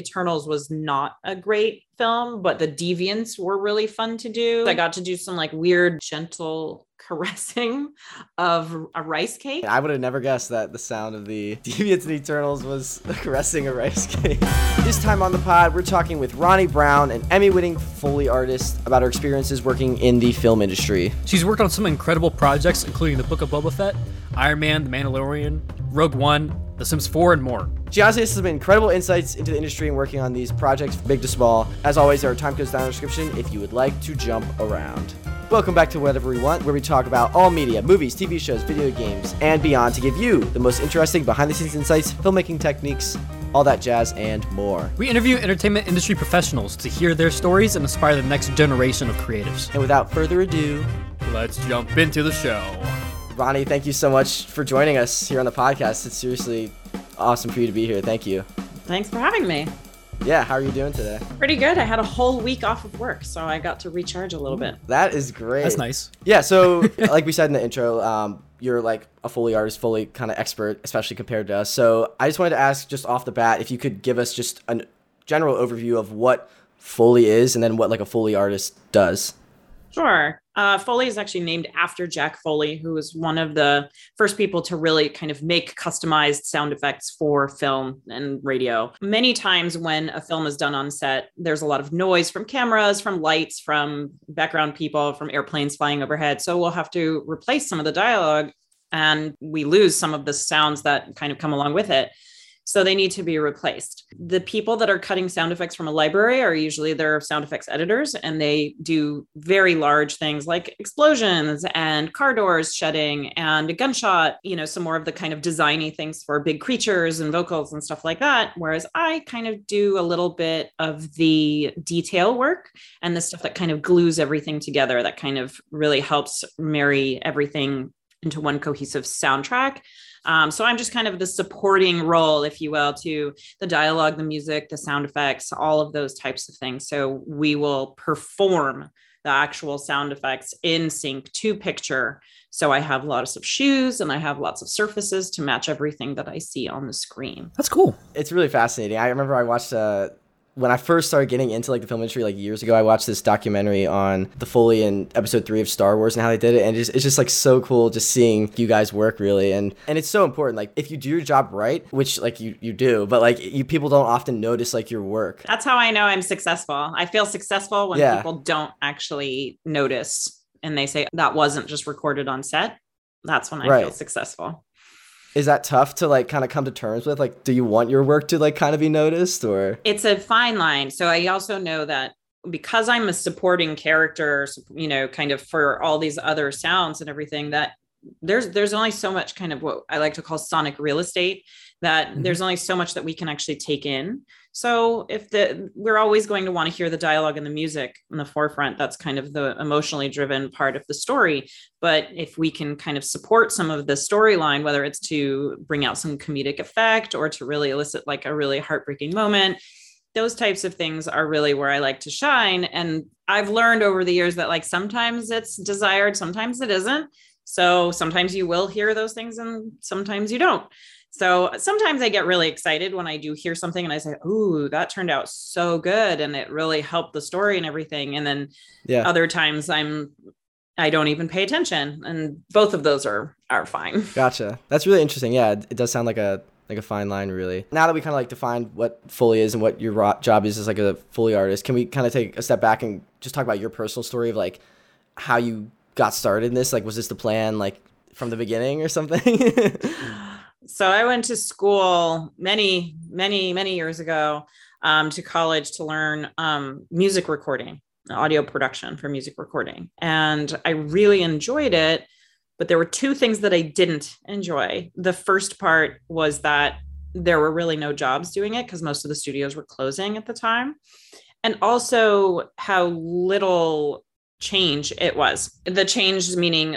Eternals was not a great film, but the Deviants were really fun to do. I got to do some like weird, gentle caressing of a rice cake. I would have never guessed that the sound of the Deviants and Eternals was caressing a rice cake. this time on the pod, we're talking with Ronnie Brown, an Emmy winning Foley artist, about her experiences working in the film industry. She's worked on some incredible projects, including The Book of Boba Fett, Iron Man, The Mandalorian, Rogue One, The Sims 4, and more. She honestly has some incredible insights into the industry and working on these projects, big to small. As always, our time codes down in the description if you would like to jump around. Welcome back to Whatever We Want, where we talk about all media, movies, TV shows, video games, and beyond to give you the most interesting behind the scenes insights, filmmaking techniques, all that jazz, and more. We interview entertainment industry professionals to hear their stories and inspire the next generation of creatives. And without further ado, let's jump into the show. Ronnie, thank you so much for joining us here on the podcast. It's seriously awesome for you to be here. Thank you. Thanks for having me. Yeah, how are you doing today? Pretty good. I had a whole week off of work, so I got to recharge a little bit. That is great. That's nice. Yeah, so like we said in the intro, um, you're like a Foley artist, Foley kind of expert, especially compared to us. So I just wanted to ask, just off the bat, if you could give us just a general overview of what Foley is, and then what like a Foley artist does. Sure. Uh, Foley is actually named after Jack Foley, who was one of the first people to really kind of make customized sound effects for film and radio. Many times when a film is done on set, there's a lot of noise from cameras, from lights, from background people, from airplanes flying overhead. So we'll have to replace some of the dialogue and we lose some of the sounds that kind of come along with it. So they need to be replaced. The people that are cutting sound effects from a library are usually their sound effects editors, and they do very large things like explosions and car doors shutting and a gunshot, you know, some more of the kind of designy things for big creatures and vocals and stuff like that. Whereas I kind of do a little bit of the detail work and the stuff that kind of glues everything together, that kind of really helps marry everything into one cohesive soundtrack. Um, so I'm just kind of the supporting role, if you will, to the dialogue, the music, the sound effects, all of those types of things. So we will perform the actual sound effects in sync to picture. So I have lots of shoes and I have lots of surfaces to match everything that I see on the screen. That's cool. It's really fascinating. I remember I watched uh, when I first started getting into like the film industry like years ago, I watched this documentary on the Foley in episode three of Star Wars and how they did it, and it's just, it's just like so cool just seeing you guys work really, and and it's so important. Like if you do your job right, which like you you do, but like you people don't often notice like your work. That's how I know I'm successful. I feel successful when yeah. people don't actually notice and they say that wasn't just recorded on set. That's when I right. feel successful is that tough to like kind of come to terms with? Like do you want your work to like kind of be noticed or? It's a fine line. So i also know that because i'm a supporting character you know kind of for all these other sounds and everything that there's there's only so much kind of what i like to call sonic real estate that mm-hmm. there's only so much that we can actually take in so if the we're always going to want to hear the dialogue and the music in the forefront, that's kind of the emotionally driven part of the story. But if we can kind of support some of the storyline, whether it's to bring out some comedic effect or to really elicit like a really heartbreaking moment, those types of things are really where I like to shine. And I've learned over the years that like sometimes it's desired, sometimes it isn't. So sometimes you will hear those things and sometimes you don't. So sometimes I get really excited when I do hear something and I say, "Ooh, that turned out so good and it really helped the story and everything." And then yeah. other times I'm I don't even pay attention and both of those are are fine. Gotcha. That's really interesting. Yeah, it does sound like a like a fine line really. Now that we kind of like defined what Foley is and what your job is as like a Foley artist, can we kind of take a step back and just talk about your personal story of like how you got started in this? Like was this the plan like from the beginning or something? so I went to school many, many, many years ago um, to college to learn um, music recording, audio production for music recording. And I really enjoyed it. But there were two things that I didn't enjoy. The first part was that there were really no jobs doing it because most of the studios were closing at the time. And also how little change it was. The change meaning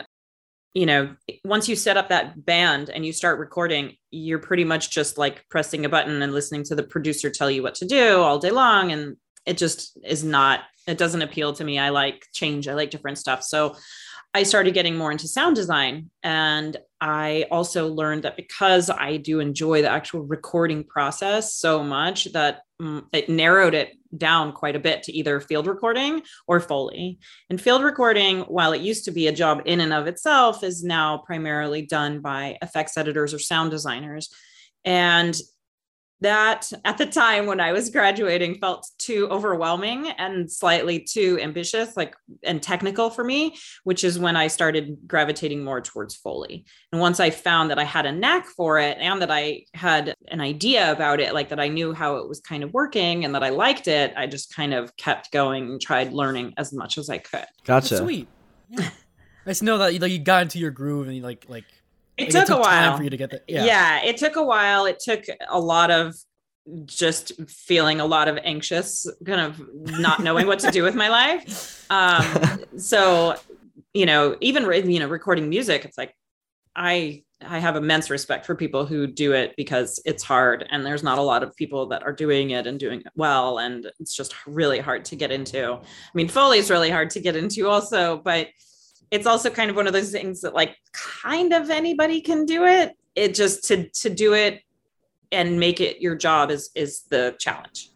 you know, once you set up that band and you start recording, you're pretty much just like pressing a button and listening to the producer tell you what to do all day long. And it just is not, it doesn't appeal to me. I like change, I like different stuff. So I started getting more into sound design. And I also learned that because I do enjoy the actual recording process so much, that Mm, it narrowed it down quite a bit to either field recording or Foley. And field recording, while it used to be a job in and of itself, is now primarily done by effects editors or sound designers. And that at the time when I was graduating felt too overwhelming and slightly too ambitious, like and technical for me, which is when I started gravitating more towards Foley. And once I found that I had a knack for it and that I had an idea about it, like that I knew how it was kind of working and that I liked it, I just kind of kept going and tried learning as much as I could. Gotcha. That's sweet. Yeah. Nice to know that you, like, you got into your groove and you like like It like, took, a while for you to get there. Yeah. yeah it took a while it took a lot of just feeling a lot of anxious kind of not knowing what to do with my life um so you know even you know recording music it's like i i have immense respect for people who do it because it's hard and there's not a lot of people that are doing it and doing it well and it's just really hard to get into i mean Foley's really hard to get into also but it's also kind of one of those things that like kind of anybody can do it it just to to do it and make it your job is is the challenge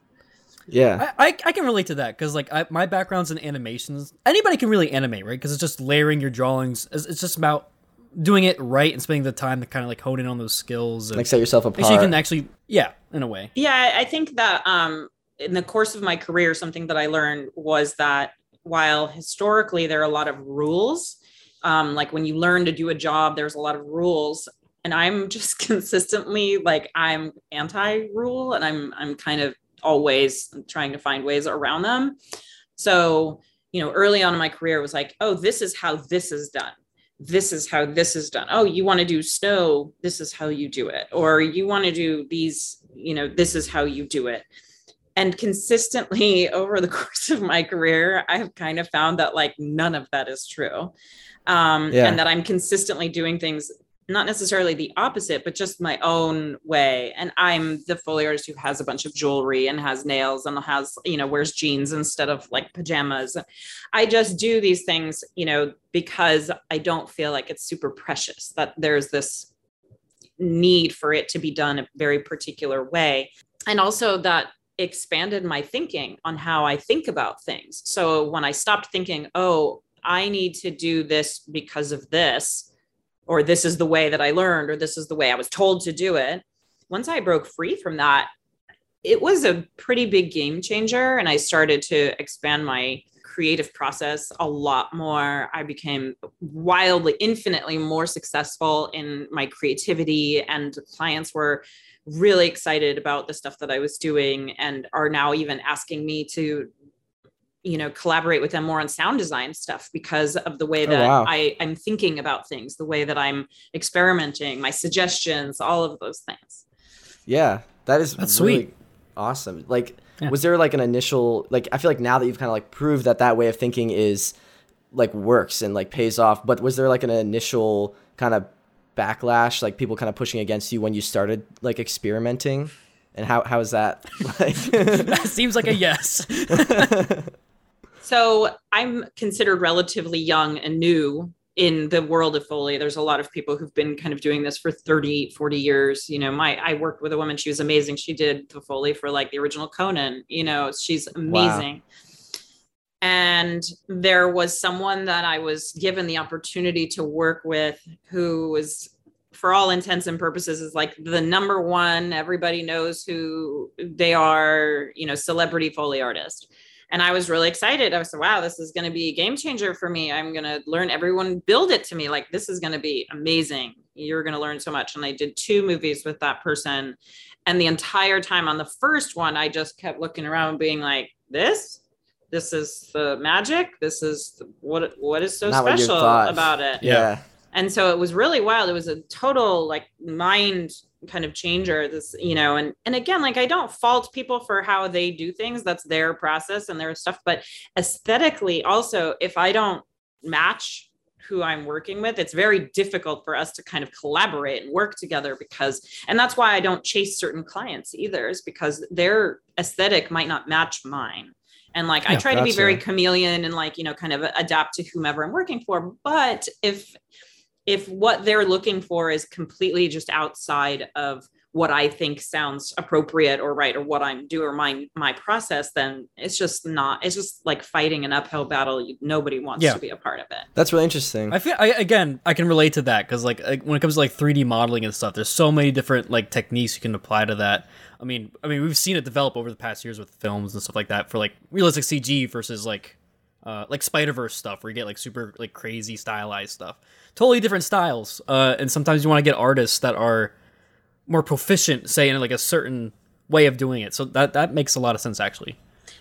Yeah. I, I, I can relate to that because like I, my background's in animations. Anybody can really animate, right? Because it's just layering your drawings. It's, it's just about doing it right and spending the time to kind of like hone in on those skills. And like set yourself make apart. sure you can actually, yeah, in a way. yeah i think that um in the course of my career something that i learned was that while historically there are a lot of rules um like when you learn to do a job there's a lot of rules. And i'm just consistently like i'm anti rule and i'm i'm kind of always trying to find ways around them. So you know early on in my career was like oh this is how this is done. This is how this is done. Oh you want to do snow this is how you do it. Or you want to do these you know this is how you do it and consistently over the course of my career i've kind of found that like none of that is true. Um, Yeah. and that i'm consistently doing things not necessarily the opposite but just my own way. And i'm the foley artist who has a bunch of jewelry and has nails and has you know wears jeans instead of like pajamas. I just do these things you know because i don't feel like it's super precious that there's this need for it to be done a very particular way. And also that expanded my thinking on how I think about things. So when I stopped thinking, oh, I need to do this because of this, or this is the way that I learned, or this is the way I was told to do it. Once I broke free from that, it was a pretty big game changer. And I started to expand my creative process a lot more. I became wildly, infinitely more successful in my creativity, and clients were really excited about the stuff that I was doing and are now even asking me to you know collaborate with them more on sound design stuff because of the way Oh, that wow. I, I'm thinking about things, the way that I'm experimenting, my suggestions, all of those things. Yeah, that is That's really sweet. awesome. Like, Yeah. was there like an initial like? I feel like now that you've kind of like proved that that way of thinking is like works and like pays off. But was there like an initial kind of backlash, like people kind of pushing against you when you started like experimenting? And how how is that like? that seems like a yes. So I'm considered relatively young and new in the world of Foley. There's a lot of people who've been kind of doing this for 30, 40 years. You know, my I worked with a woman, she was amazing. She did the Foley for like the original Conan, you know, she's amazing. And there was someone that I was given the opportunity to work with who was for all intents and purposes is like the number one everybody knows who they are you know celebrity foley artist and I was really excited. I was like, wow, this is going to be a game changer for me. I'm going to learn everyone build it to me. Like, this is going to be amazing. You're going to learn so much. And I did two movies with that person. And the entire time on the first one, I just kept looking around being like, this, this is the magic. This is what, what is so Not special about it yeah. And so it was really wild. It was a total like mind kind of changer this you know and and again like i don't fault people for how they do things. That's their process and their stuff. But aesthetically also if i don't match who i'm working with it's very difficult for us to kind of collaborate and work together because and that's why i don't chase certain clients either is because their aesthetic might not match mine. And like i try to be very gotcha. chameleon and like you know kind of adapt to whomever i'm working for. But if if what they're looking for is completely just outside of what I think sounds appropriate or right or what I'm doing or my my process, then it's just not. It's just like fighting an uphill battle. Nobody wants Yeah. to be a part of it. That's really interesting. I feel I, again I can relate to that because like, like when it comes to like 3D modeling and stuff, there's so many different like techniques you can apply to that. I mean, I mean we've seen it develop over the past years with films and stuff like that for like realistic CG versus like uh, like Spider Verse stuff where you get like super like crazy stylized stuff. Totally different styles. Uh, and sometimes you want to get artists that are more proficient, say in like a certain way of doing it. So that that makes a lot of sense actually.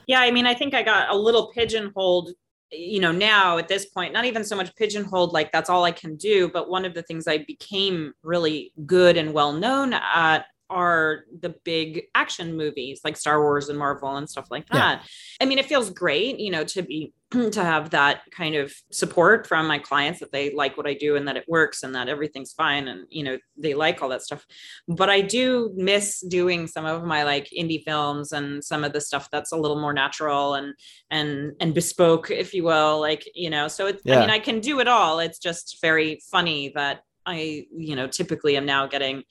Yeah, I mean, I think I got a little pigeonholed, you know, now at this point, not even so much pigeonholed like that's all I can do, but one of the things I became really good and well known at are the big action movies like Star Wars and Marvel and stuff like Yeah. that. I mean, it feels great, you know, to be to have that kind of support from my clients that they like what I do and that it works and that everything's fine and you know, they like all that stuff. But I do miss doing some of my like indie films and some of the stuff that's a little more natural and and and bespoke, if you will. Like, you know, so it's I mean, I can do it all. It's just very funny that I, you know, typically am now getting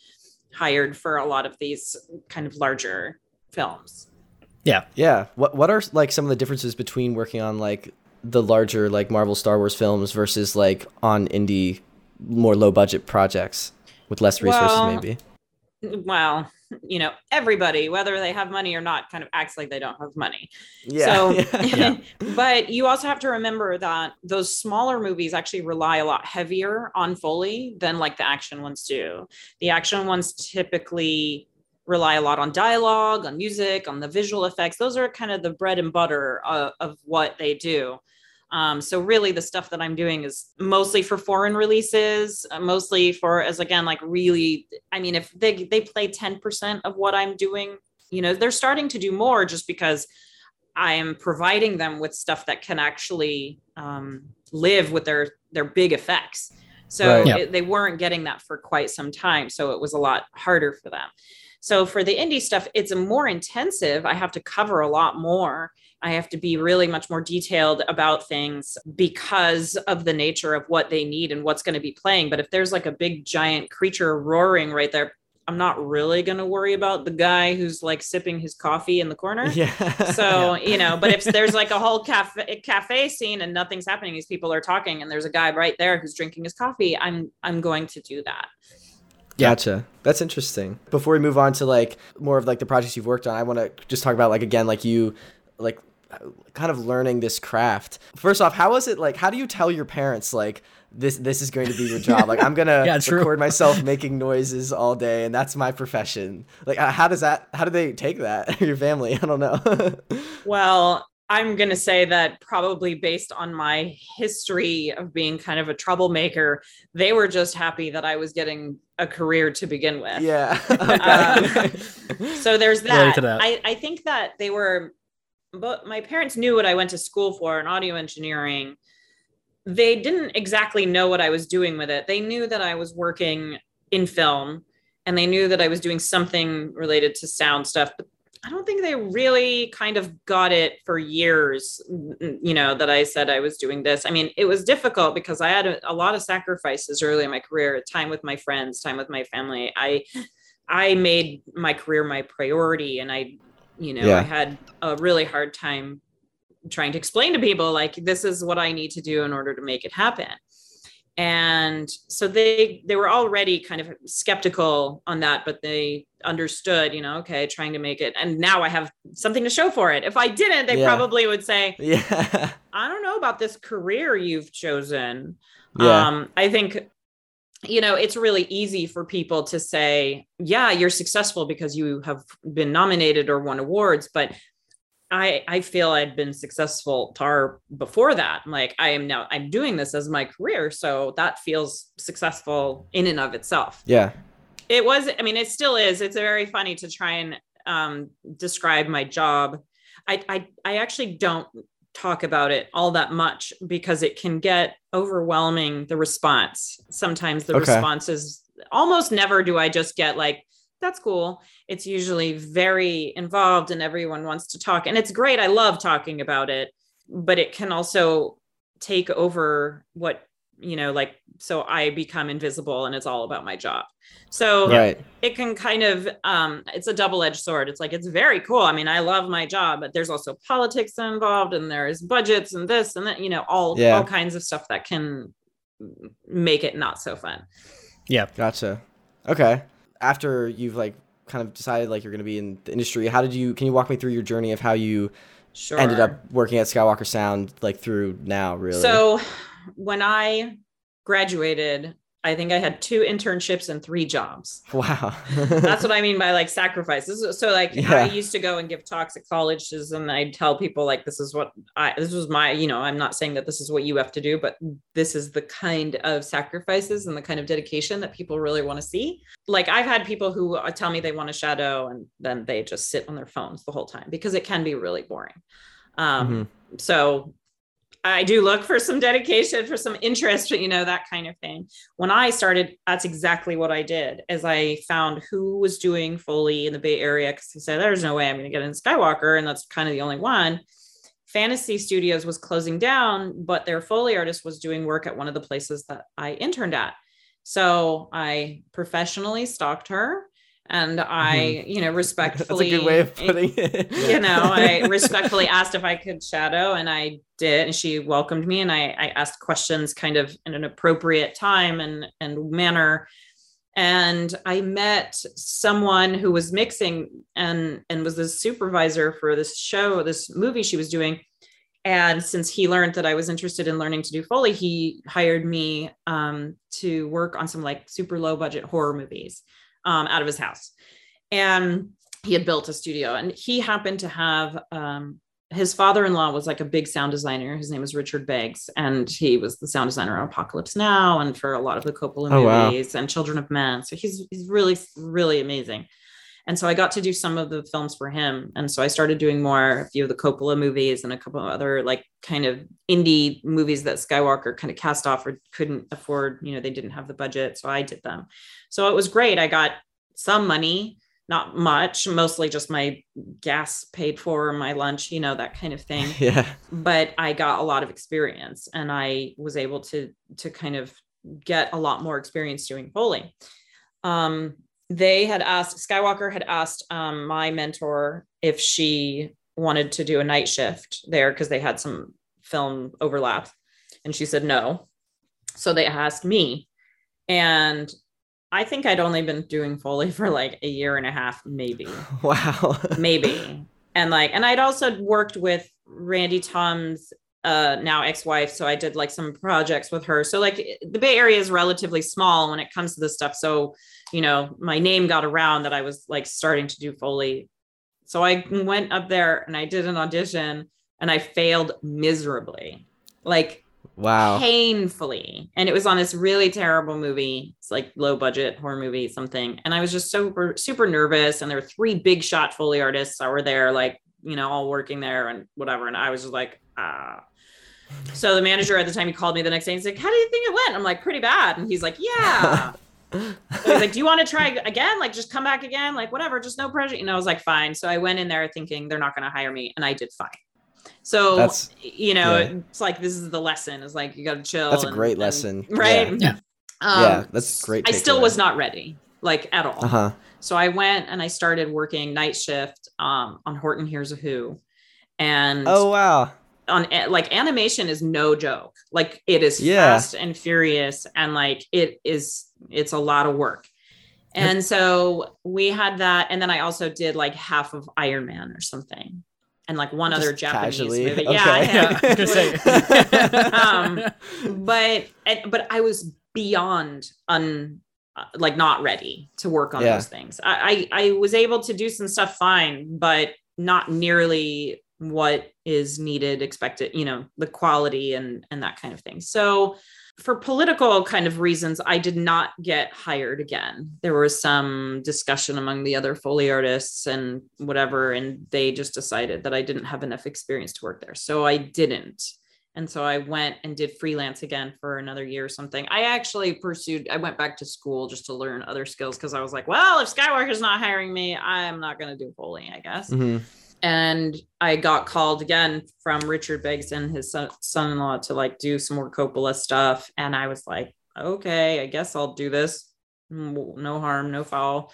hired for a lot of these kind of larger films. Yeah. Yeah. What what are like some of the differences between working on like the larger like Marvel Star Wars films versus like on indie more low budget projects with less resources Well, maybe? Well, you know, everybody, whether they have money or not, kind of acts like they don't have money. Yeah. So, Yeah. but you also have to remember that those smaller movies actually rely a lot heavier on Foley than like the action ones do. The action ones typically rely a lot on dialogue, on music, on the visual effects. Those are kind of the bread and butter of, of what they do. Um, so really the stuff that I'm doing is mostly for foreign releases, uh, mostly for as again, like really, I mean, if they, they play 10% of what I'm doing, you know, they're starting to do more just because I am providing them with stuff that can actually um, live with their their big effects. So Right. Yeah. it- they weren't getting that for quite some time. So it was a lot harder for them. So for the indie stuff, it's a more intensive. I have to cover a lot more. I have to be really much more detailed about things because of the nature of what they need and what's going to be playing. But if there's like a big giant creature roaring right there, I'm not really going to worry about the guy who's like sipping his coffee in the corner. yeah. So, you know, but if there's like a whole cafe cafe scene and nothing's happening, these people are talking and there's a guy right there who's drinking his coffee, I'm I'm going to do that. Yeah. Gotcha. That's interesting. Before we move on to like more of like the projects you've worked on, I want to just talk about like again like you like kind of learning this craft. First off, how was it like how do you tell your parents like this this is going to be your job? Like I'm going to Yeah, record myself making noises all day and that's my profession. Like uh, how does that how do they take that? your family? I don't know. Well, I'm going to say that probably based on my history of being kind of a troublemaker, they were just happy that I was getting a career to begin with. yeah. Um, so there's that. to that. I, I think that they were but my parents knew what I went to school for in audio engineering. They didn't exactly know what I was doing with it. They knew that I was working in film and they knew that I was doing something related to sound stuff, but I don't think they really kind of got it for years, you know, that I said I was doing this. I mean, it was difficult because I had a, a lot of sacrifices early in my career, time with my friends, time with my family. I I made my career my priority and I, you know, Yeah. I had a really hard time trying to explain to people like this is what I need to do in order to make it happen. And so they they were already kind of skeptical on that, but they understood, you know, okay, trying to make it. And now I have something to show for it. If I didn't, they Yeah. probably would say, yeah. I don't know about this career you've chosen. Yeah. Um, I think, you know, it's really easy for people to say, yeah, you're successful because you have been nominated or won awards, but I I feel I'd been successful tar before that. Like I am now I'm doing this as my career, so that feels successful in and of itself yeah. It was i mean it still is. It's very funny to try and um, describe my job. I, I i actually don't talk about it all that much because it can get overwhelming the response. Sometimes the Okay. response is almost never do i just get like that's cool. It's usually very involved and everyone wants to talk and it's great. I love talking about it but it can also take over what you know, like so I become invisible and it's all about my job. So Right. it can kind of um it's a double-edged sword. It's like it's very cool. I mean, I love my job, but there's also politics involved and there's budgets and this and that, you know, all Yeah. all kinds of stuff that can make it not so fun. Yeah. Gotcha. Okay. After you've like kind of decided like you're going to be in the industry, how did you? Can you walk me through your journey of how you Sure. ended up working at Skywalker Sound like through now? Really? So when I graduated, I think I had two internships and three jobs. wow. That's what I mean by like sacrifices. So like Yeah. I used to go and give talks at colleges and I'd tell people like this is what I this was my, you know, I'm not saying that this is what you have to do, but this is the kind of sacrifices and the kind of dedication that people really want to see. Like I've had people who uh, tell me they want to shadow and then they just sit on their phones the whole time because it can be really boring. Um Mhm. so I do look for some dedication, for some interest, you know, that kind of thing. When I started, that's exactly what I did. As I found who was doing Foley in the Bay Area, because I said, "There's no way I'm going to get in Skywalker," and that's kind of the only one. Fantasy Studios was closing down, but their Foley artist was doing work at one of the places that I interned at. So I professionally stalked her, and I, you know, respectfully. That's a good way of putting it. you know, I respectfully asked if I could shadow, and I did, and she welcomed me, and I, I asked questions kind of in an appropriate time and and manner. And I met someone who was mixing and and was the supervisor for this show, this movie she was doing. And since he learned that I was interested in learning to do Foley, he hired me um, to work on some like super low budget horror movies um, out of his house. And he had built a studio and he happened to have um, his father-in-law was like a big sound designer his name was richard beggs and he was the sound designer on apocalypse now and for a lot of the coppola Oh, wow. movies and children of men so he's he's really really amazing and so i got to do some of the films for him and so i started doing more a few of the coppola movies and a couple of other like kind of indie movies that skywalker kind of cast off or couldn't afford you know they didn't have the budget so i did them so it was great i got some money not much, mostly just my gas paid for, my lunch, you know, that kind of thing. yeah. But I got a lot of experience and I was able to to kind of get a lot more experience doing Foley. Um, they had asked Skywalker had asked um, my mentor if she wanted to do a night shift there because they had some film overlap, and she said no. So they asked me, and I think I'd only been doing Foley for like a year and a half, maybe, Wow. maybe. And like, and I'd also worked with Randy Thom's uh, now ex-wife. So I did like some projects with her. So like the Bay Area is relatively small when it comes to this stuff. So, you know, my name got around that I was like starting to do Foley. So I went up there and I did an audition and I failed miserably. Like wow. painfully. And it was on this really terrible movie. It's like low budget horror movie, something. And I was just super, super nervous. And there were three big shot Foley artists that were there, like, you know, all working there and whatever. And I was just like, ah. So the manager at the time he called me the next day and he's like, How do you think it went? I'm like, pretty bad. And he's like, Yeah. So he's like, Do you want to try again? Like, just come back again? Like, whatever, just no pressure. And I was like, Fine. So I went in there thinking they're not going to hire me. And I did fine. So, That's- you know, yeah. it's like this is the lesson is like, you got to chill. That's a and- great and- lesson. right? Yeah. Um, yeah, that's great. I still was not ready, like at all. Uh huh. So I went and I started working night shift um, on Horton Hears a Who, and Oh wow. On like animation is no joke. Like it is Yeah. fast and furious, and like it is it's a lot of work. And so we had that, and then I also did like half of Iron Man or something, and like one other Japanese casually? movie. Okay. Yeah, I Yeah. I was gonna um, but and- but I was beyond un uh, like not ready to work on Yeah. those things. I, I I was able to do some stuff fine, but not nearly what is needed, expected. You know, the quality and and that kind of thing. So for political kind of reasons, I did not get hired again. There was some discussion among the other Foley artists and whatever, and they just decided that I didn't have enough experience to work there. So I didn't. And so I went and did freelance again for another year or something. I actually pursued, I went back to school just to learn other skills because I was like, well, if Skywalker's not hiring me, I'm not going to do Foley, I guess. hmm and I got called again from Richard Beggs and his son in law to like do some more Coppola stuff. And I was like, okay, I guess I'll do this. Mm, no harm, no foul.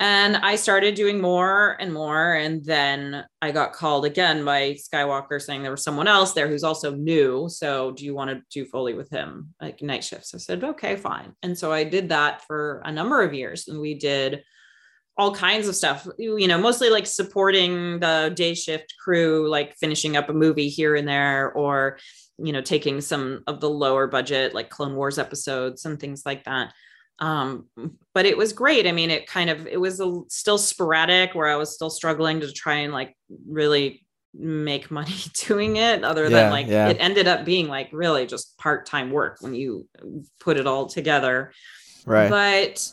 And I started doing more and more. And then I got called again by Skywalker saying there was someone else there who's also new. So do you want to do Foley with him, like night shifts? I said, okay, fine. And so I did that for a number of years. And we did all kinds of stuff, you know, mostly like supporting the day shift crew, like finishing up a movie here and there, or, you know, taking some of the lower budget, like Clone Wars episodes and things like that. Um but it was great. I mean it kind of it was a, still sporadic where i was still struggling to try and like really make money doing it other yeah, than like yeah. it ended up being like really just part-time work when you put it all together. Right. But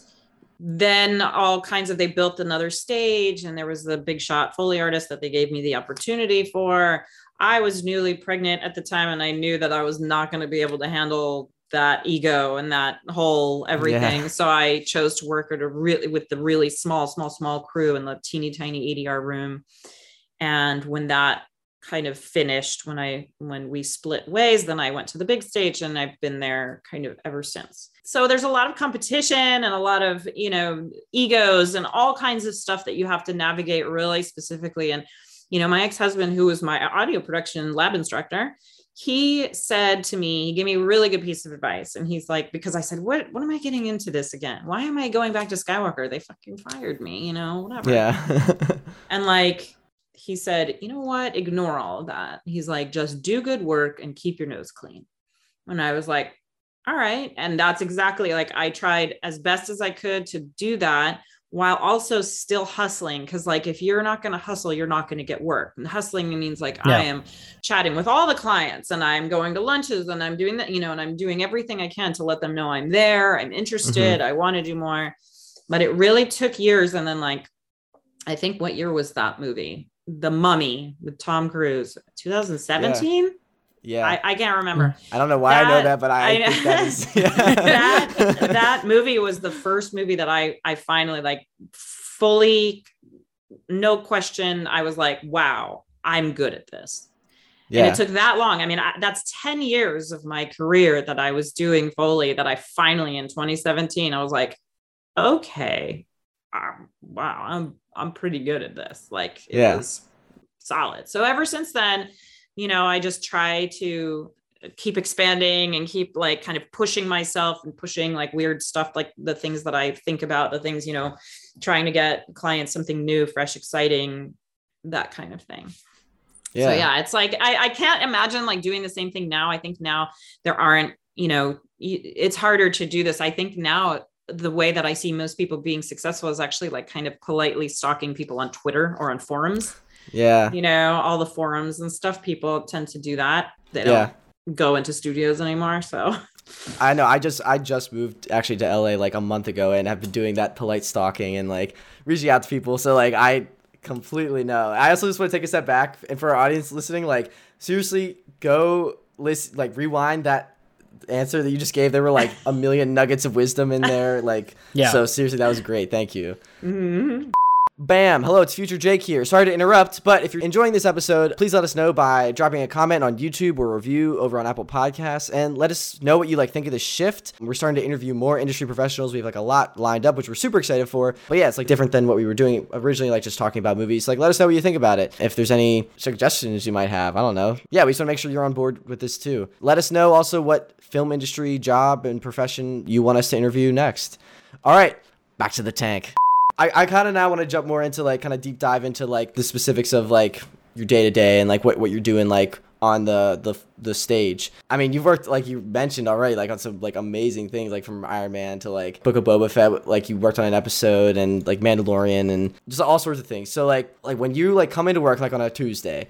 then all kinds of they built another stage and there was the big shot foley artist that they gave me the opportunity for i was newly pregnant at the time and i knew that i was not going to be able to handle that ego and that whole everything. Yeah. So I chose to work at a really with the really small, small, small crew in the teeny tiny ADR room. And when that kind of finished, when I when we split ways, then I went to the big stage and I've been there kind of ever since. So there's a lot of competition and a lot of, you know, egos and all kinds of stuff that you have to navigate really specifically. And you know, my ex-husband, who was my audio production lab instructor, he said to me, he gave me a really good piece of advice. And he's like, because I said, what, what am I getting into this again? Why am I going back to Skywalker? They fucking fired me, you know, whatever. Yeah. and like, he said, you know what? Ignore all of that. He's like, just do good work and keep your nose clean. And I was like, all right. And that's exactly like I tried as best as I could to do that while also still hustling because like if you're not going to hustle you're not going to get work and hustling means like yeah. i am chatting with all the clients and i'm going to lunches and i'm doing that you know and i'm doing everything i can to let them know i'm there i'm interested mm-hmm. i want to do more but it really took years and then like i think what year was that movie the mummy with tom cruise 2017 yeah. Yeah, I, I, can't remember. I don't know why that, I know that, but I, I think that is yeah. that that movie was the first movie that I I finally like fully, no question. I was like, wow, I'm good at this. Yeah. And it took that long. I mean, I, that's 10 years of my career that I was doing Foley that I finally in 2017, I was like, okay, um, wow, I'm, I'm pretty good at this. Like it yeah. was solid. So ever since then, you know, I just try to keep expanding and keep like kind of pushing myself and pushing like weird stuff like the things that I think about the things you know trying to get clients something new fresh exciting that kind of thing yeah so yeah it's like I, I can't imagine like doing the same thing now I think now there aren't you know it's harder to do this I think now the way that I see most people being successful is actually like kind of politely stalking people on Twitter or on forums yeah. You know, all the forums and stuff, people tend to do that. They don't go into studios anymore. So I know. I just I just moved actually to LA like a month ago and have been doing that polite stalking and like reaching out to people. So like I completely know. I also just want to take a step back and for our audience listening, like seriously, go list like rewind that answer that you just gave. There were like a million nuggets of wisdom in there. Like yeah. So seriously, that was great. Thank you. Mm-hmm. Bam! Hello, it's Future Jake here. Sorry to interrupt, but if you're enjoying this episode, please let us know by dropping a comment on YouTube or review over on Apple Podcasts, and let us know what you like think of this shift. We're starting to interview more industry professionals. We have like a lot lined up, which we're super excited for. But yeah, it's like different than what we were doing originally, like just talking about movies. Like, let us know what you think about it. If there's any suggestions you might have, I don't know. Yeah, we just want to make sure you're on board with this too. Let us know also what film industry job and profession you want us to interview next. All right, back to the tank. I, I kind of now want to jump more into like kind of deep dive into like the specifics of like your day to day and like what, what you're doing like on the, the the stage. I mean, you've worked like you mentioned already, like on some like amazing things, like from Iron Man to like Book of Boba Fett. Like you worked on an episode and like Mandalorian and just all sorts of things. So like like when you like come into work like on a Tuesday,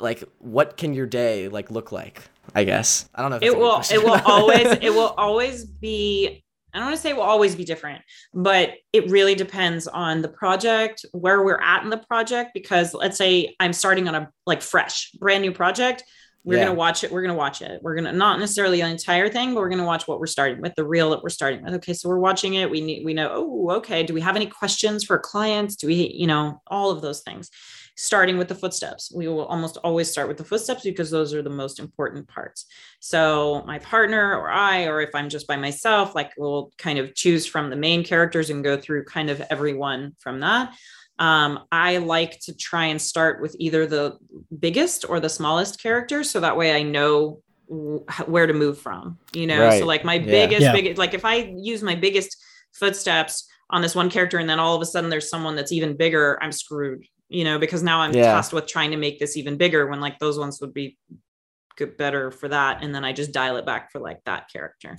like what can your day like look like? I guess I don't know. it will. It will always. It will always be I don't want to say will always be different, but it really depends on the project, where we're at in the project. Because let's say I'm starting on a like fresh, brand new project. We're yeah. gonna watch it. We're gonna watch it. We're gonna not necessarily the entire thing, but we're gonna watch what we're starting with, the reel that we're starting with. Okay, so we're watching it. We need we know, oh, okay. Do we have any questions for clients? Do we, you know, all of those things. Starting with the footsteps. We will almost always start with the footsteps because those are the most important parts. So my partner or I, or if I'm just by myself, like we'll kind of choose from the main characters and go through kind of everyone from that. Um, I like to try and start with either the biggest or the smallest character. So that way I know where to move from, you know? Right. So like my yeah. biggest, yeah. biggest, like if I use my biggest footsteps on this one character and then all of a sudden there's someone that's even bigger, I'm screwed, you know, because now I'm yeah. tasked with trying to make this even bigger when like those ones would be good better for that and then i just dial it back for like that character.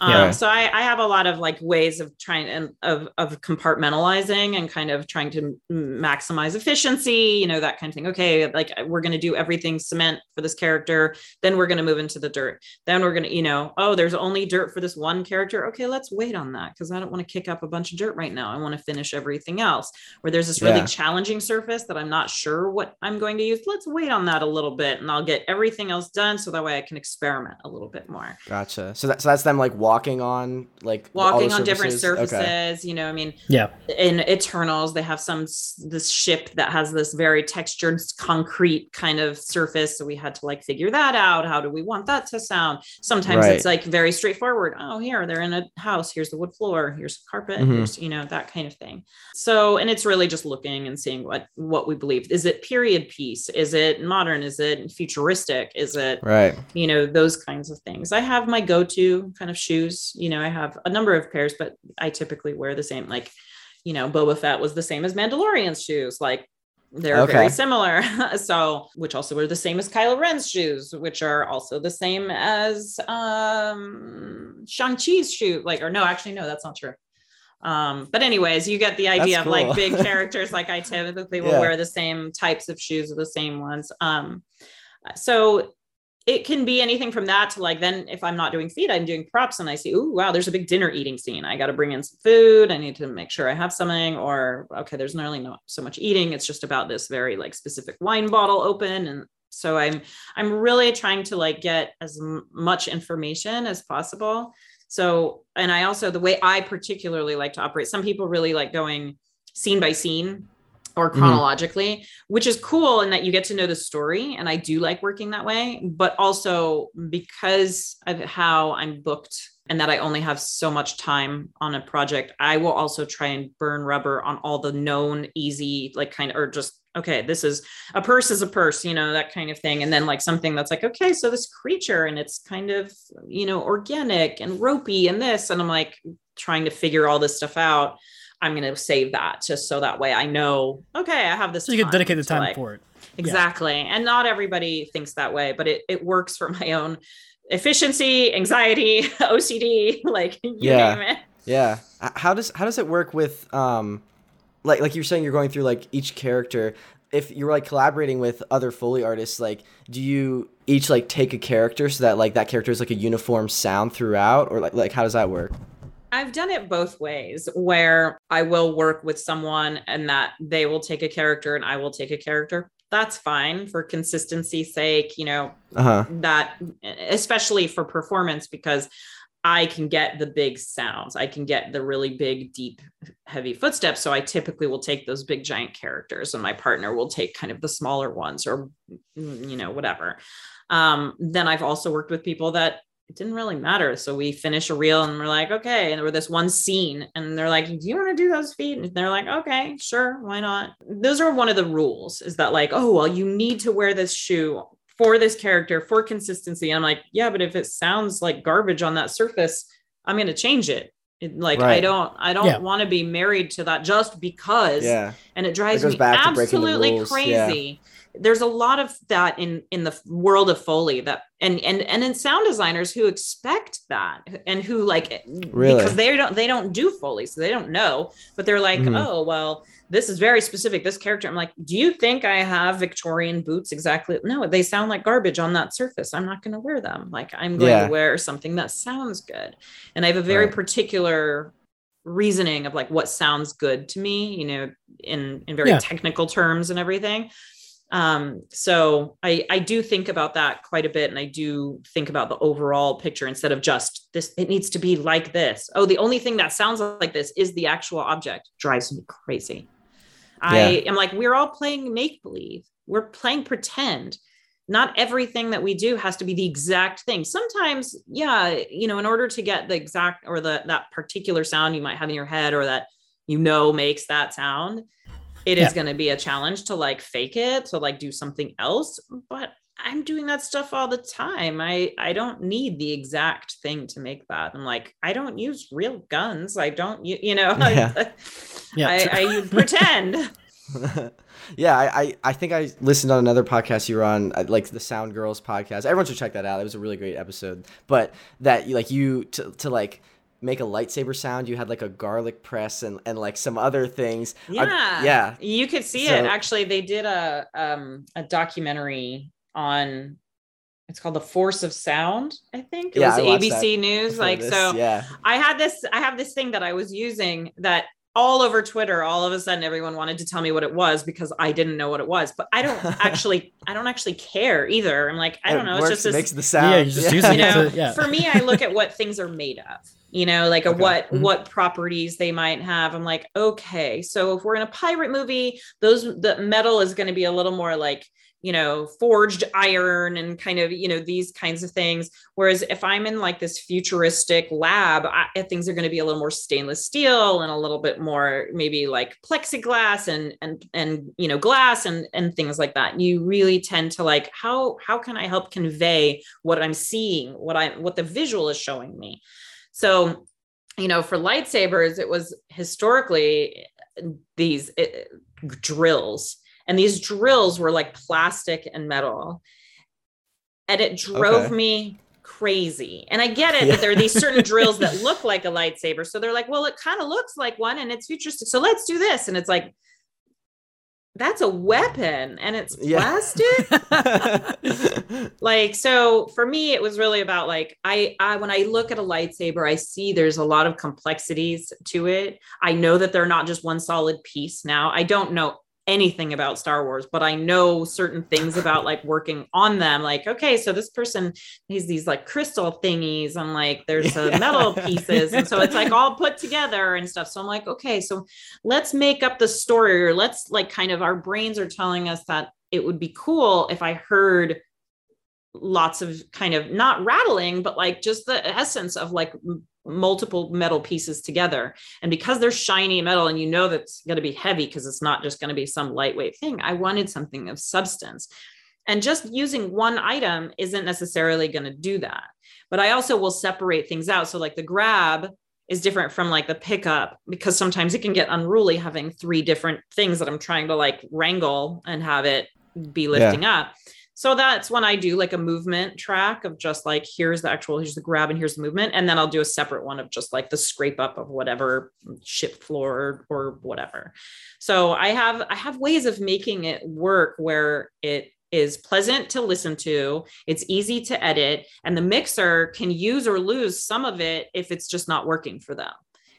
Um, yeah. so I, I have a lot of like ways of trying and of, of compartmentalizing and kind of trying to maximize efficiency you know that kind of thing. Okay like we're going to do everything cement for this character then we're going to move into the dirt. Then we're going to you know oh there's only dirt for this one character? Okay let's wait on that because i don't want to kick up a bunch of dirt right now. I want to finish everything else. Where there's this really yeah. challenging surface that i'm not sure what i'm going to use let's wait on that a little bit and i'll get everything else done so that way I can experiment a little bit more. Gotcha. So that, so that's them like walking on like walking on different surfaces. Okay. You know, I mean, yeah. In Eternals, they have some this ship that has this very textured concrete kind of surface, so we had to like figure that out. How do we want that to sound? Sometimes right. it's like very straightforward. Oh, here they're in a house. Here's the wood floor. Here's the carpet. Mm-hmm. Here's you know that kind of thing. So, and it's really just looking and seeing what what we believe. Is it period piece? Is it modern? Is it futuristic? Is it right you know those kinds of things i have my go-to kind of shoes you know i have a number of pairs but i typically wear the same like you know boba fett was the same as mandalorian's shoes like they're okay. very similar so which also are the same as kylo ren's shoes which are also the same as um shang-chi's shoe like or no actually no that's not true um, but anyways, you get the idea of like big characters like I typically will yeah. wear the same types of shoes or the same ones. Um, so it can be anything from that to like then if I'm not doing feed, I'm doing props and I see, oh wow, there's a big dinner eating scene. I got to bring in some food. I need to make sure I have something. Or okay, there's really not so much eating. It's just about this very like specific wine bottle open. And so I'm I'm really trying to like get as much information as possible. So and I also the way I particularly like to operate. Some people really like going scene by scene or mm-hmm. chronologically, mm-hmm. which is cool in that you get to know the story. And I do like working that way. But also because of how I'm booked and that I only have so much time on a project, I will also try and burn rubber on all the known, easy, like kind of, or just, okay, this is a purse is a purse, you know, that kind of thing. And then like something that's like, okay, so this creature and it's kind of, you know, organic and ropey and this. And I'm like trying to figure all this stuff out I'm going to save that just so that way I know, okay, I have this. So you can dedicate the time like, for it. Exactly. Yeah. And not everybody thinks that way, but it, it works for my own efficiency, anxiety, OCD, like you yeah. name it. Yeah. How does, how does it work with, um, like, like you're saying, you're going through like each character. If you're like collaborating with other Foley artists, like, do you each like take a character so that like that character is like a uniform sound throughout or like, like how does that work? I've done it both ways where I will work with someone and that they will take a character and I will take a character. That's fine for consistency's sake, you know, uh-huh. that especially for performance because I can get the big sounds. I can get the really big, deep, heavy footsteps. So I typically will take those big, giant characters, and my partner will take kind of the smaller ones or, you know, whatever. Um, then I've also worked with people that it didn't really matter. So we finish a reel and we're like, okay. And we're this one scene and they're like, do you want to do those feet? And they're like, okay, sure. Why not? Those are one of the rules is that like, oh, well, you need to wear this shoe for this character for consistency. And I'm like, yeah, but if it sounds like garbage on that surface, I'm going to change it. it like right. I don't, I don't yeah. want to be married to that just because. Yeah. And it drives it me absolutely crazy. Yeah there's a lot of that in in the world of foley that and and and in sound designers who expect that and who like really? because they don't they don't do foley so they don't know but they're like mm-hmm. oh well this is very specific this character i'm like do you think i have victorian boots exactly no they sound like garbage on that surface i'm not going to wear them like i'm going yeah. to wear something that sounds good and i have a very right. particular reasoning of like what sounds good to me you know in in very yeah. technical terms and everything um, so I, I do think about that quite a bit. And I do think about the overall picture instead of just this, it needs to be like this. Oh, the only thing that sounds like this is the actual object drives me crazy. I am like, we're all playing make believe. We're playing pretend. Not everything that we do has to be the exact thing. Sometimes, yeah, you know, in order to get the exact or the that particular sound you might have in your head or that you know makes that sound, it is Yeah. going to be a challenge to like fake it, to like do something else. But I'm doing that stuff all the time. I I don't need the exact thing to make that. I'm like, I don't use real guns. I don't, you, you know, Yeah. Yeah, I. I pretend. yeah, I, I I think I listened on another podcast you were on, uh, like the Sound Girls podcast. Everyone should check that out. It was a really great episode. But that like you to to like make a lightsaber sound, you had like a garlic press and and like some other things. I- Yeah. yeah. You could see So- it. Actually, they did a um a documentary on it's called The Force of Sound, I think. It Yeah, was watched ABC News. Like this. so yeah. I had this I have this thing that I was using that all over Twitter, all of a sudden everyone wanted to tell me what it was because I didn't know what it was. But I don't actually I don't actually care either. I'm like, I don't It know. works, It's just it this makes the sound. Yeah, you're just using you it to- yeah. for me i look at what things are made of you know like a Okay. what Mhm. what properties they might have i'm like okay so if we're in a pirate movie those the metal is going to be a little more like you know forged iron and kind of you know these kinds of things whereas if i'm in like this futuristic lab I, things are going to be a little more stainless steel and a little bit more maybe like plexiglass and and and you know glass and and things like that you really tend to like how how can i help convey what i'm seeing what i what the visual is showing me so you know for lightsabers it was historically these uh, drills and these drills were like plastic and metal. And it drove Okay. me crazy. And i get it Yeah. that there are these certain drills that look like a lightsaber. So they're like well it kind of looks like one and it's futuristic. So let's do this. And it's like that's a weapon and it's Yeah. plastic like so for me it was really about like I I when I look at a lightsaber I see there's a lot of complexities to it. I know that they're not just one solid piece now. I don't know anything about Star Wars, but I know certain things about like working on them. Like, okay, so this person needs these like crystal thingies and like there's Yeah. metal pieces. And so it's like all put together and stuff. So I'm like, okay, so let's make up the story or let's like kind of our brains are telling us that it would be cool if I heard lots of kind of not rattling, but like just the essence of like multiple metal pieces together. And because they're shiny metal and you know that's going to be heavy because it's not just going to be some lightweight thing, I wanted something of substance. And just using one item isn't necessarily going to do that. But I also will separate things out. So, like the grab is different from like the pickup because sometimes it can get unruly having three different things that I'm trying to like wrangle and have it be lifting up. So that's when I do like a movement track of just like here's the actual here's the grab and here's the movement and then I'll do a separate one of just like the scrape up of whatever ship floor or, whatever. So I have I have ways of making it work where it is pleasant to listen to, it's easy to edit and the mixer can use or lose some of it if it's just not working for them.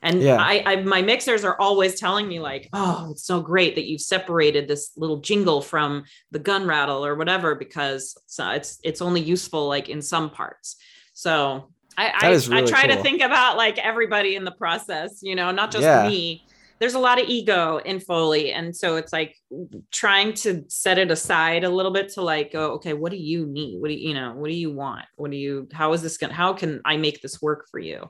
And Yeah. I, I, my mixers are always telling me like, oh, it's so great that you've separated this little jingle from the gun rattle or whatever because it's uh, it's, it's only useful like in some parts. So I I, is I really try to think about like everybody in the process, you know, not just Yeah. me. There's a lot of ego in Foley, and so it's like trying to set it aside a little bit to like go, okay, what do you need? What do you, you know, what do you want? What do you? How is this gonna? How can I make this work for you?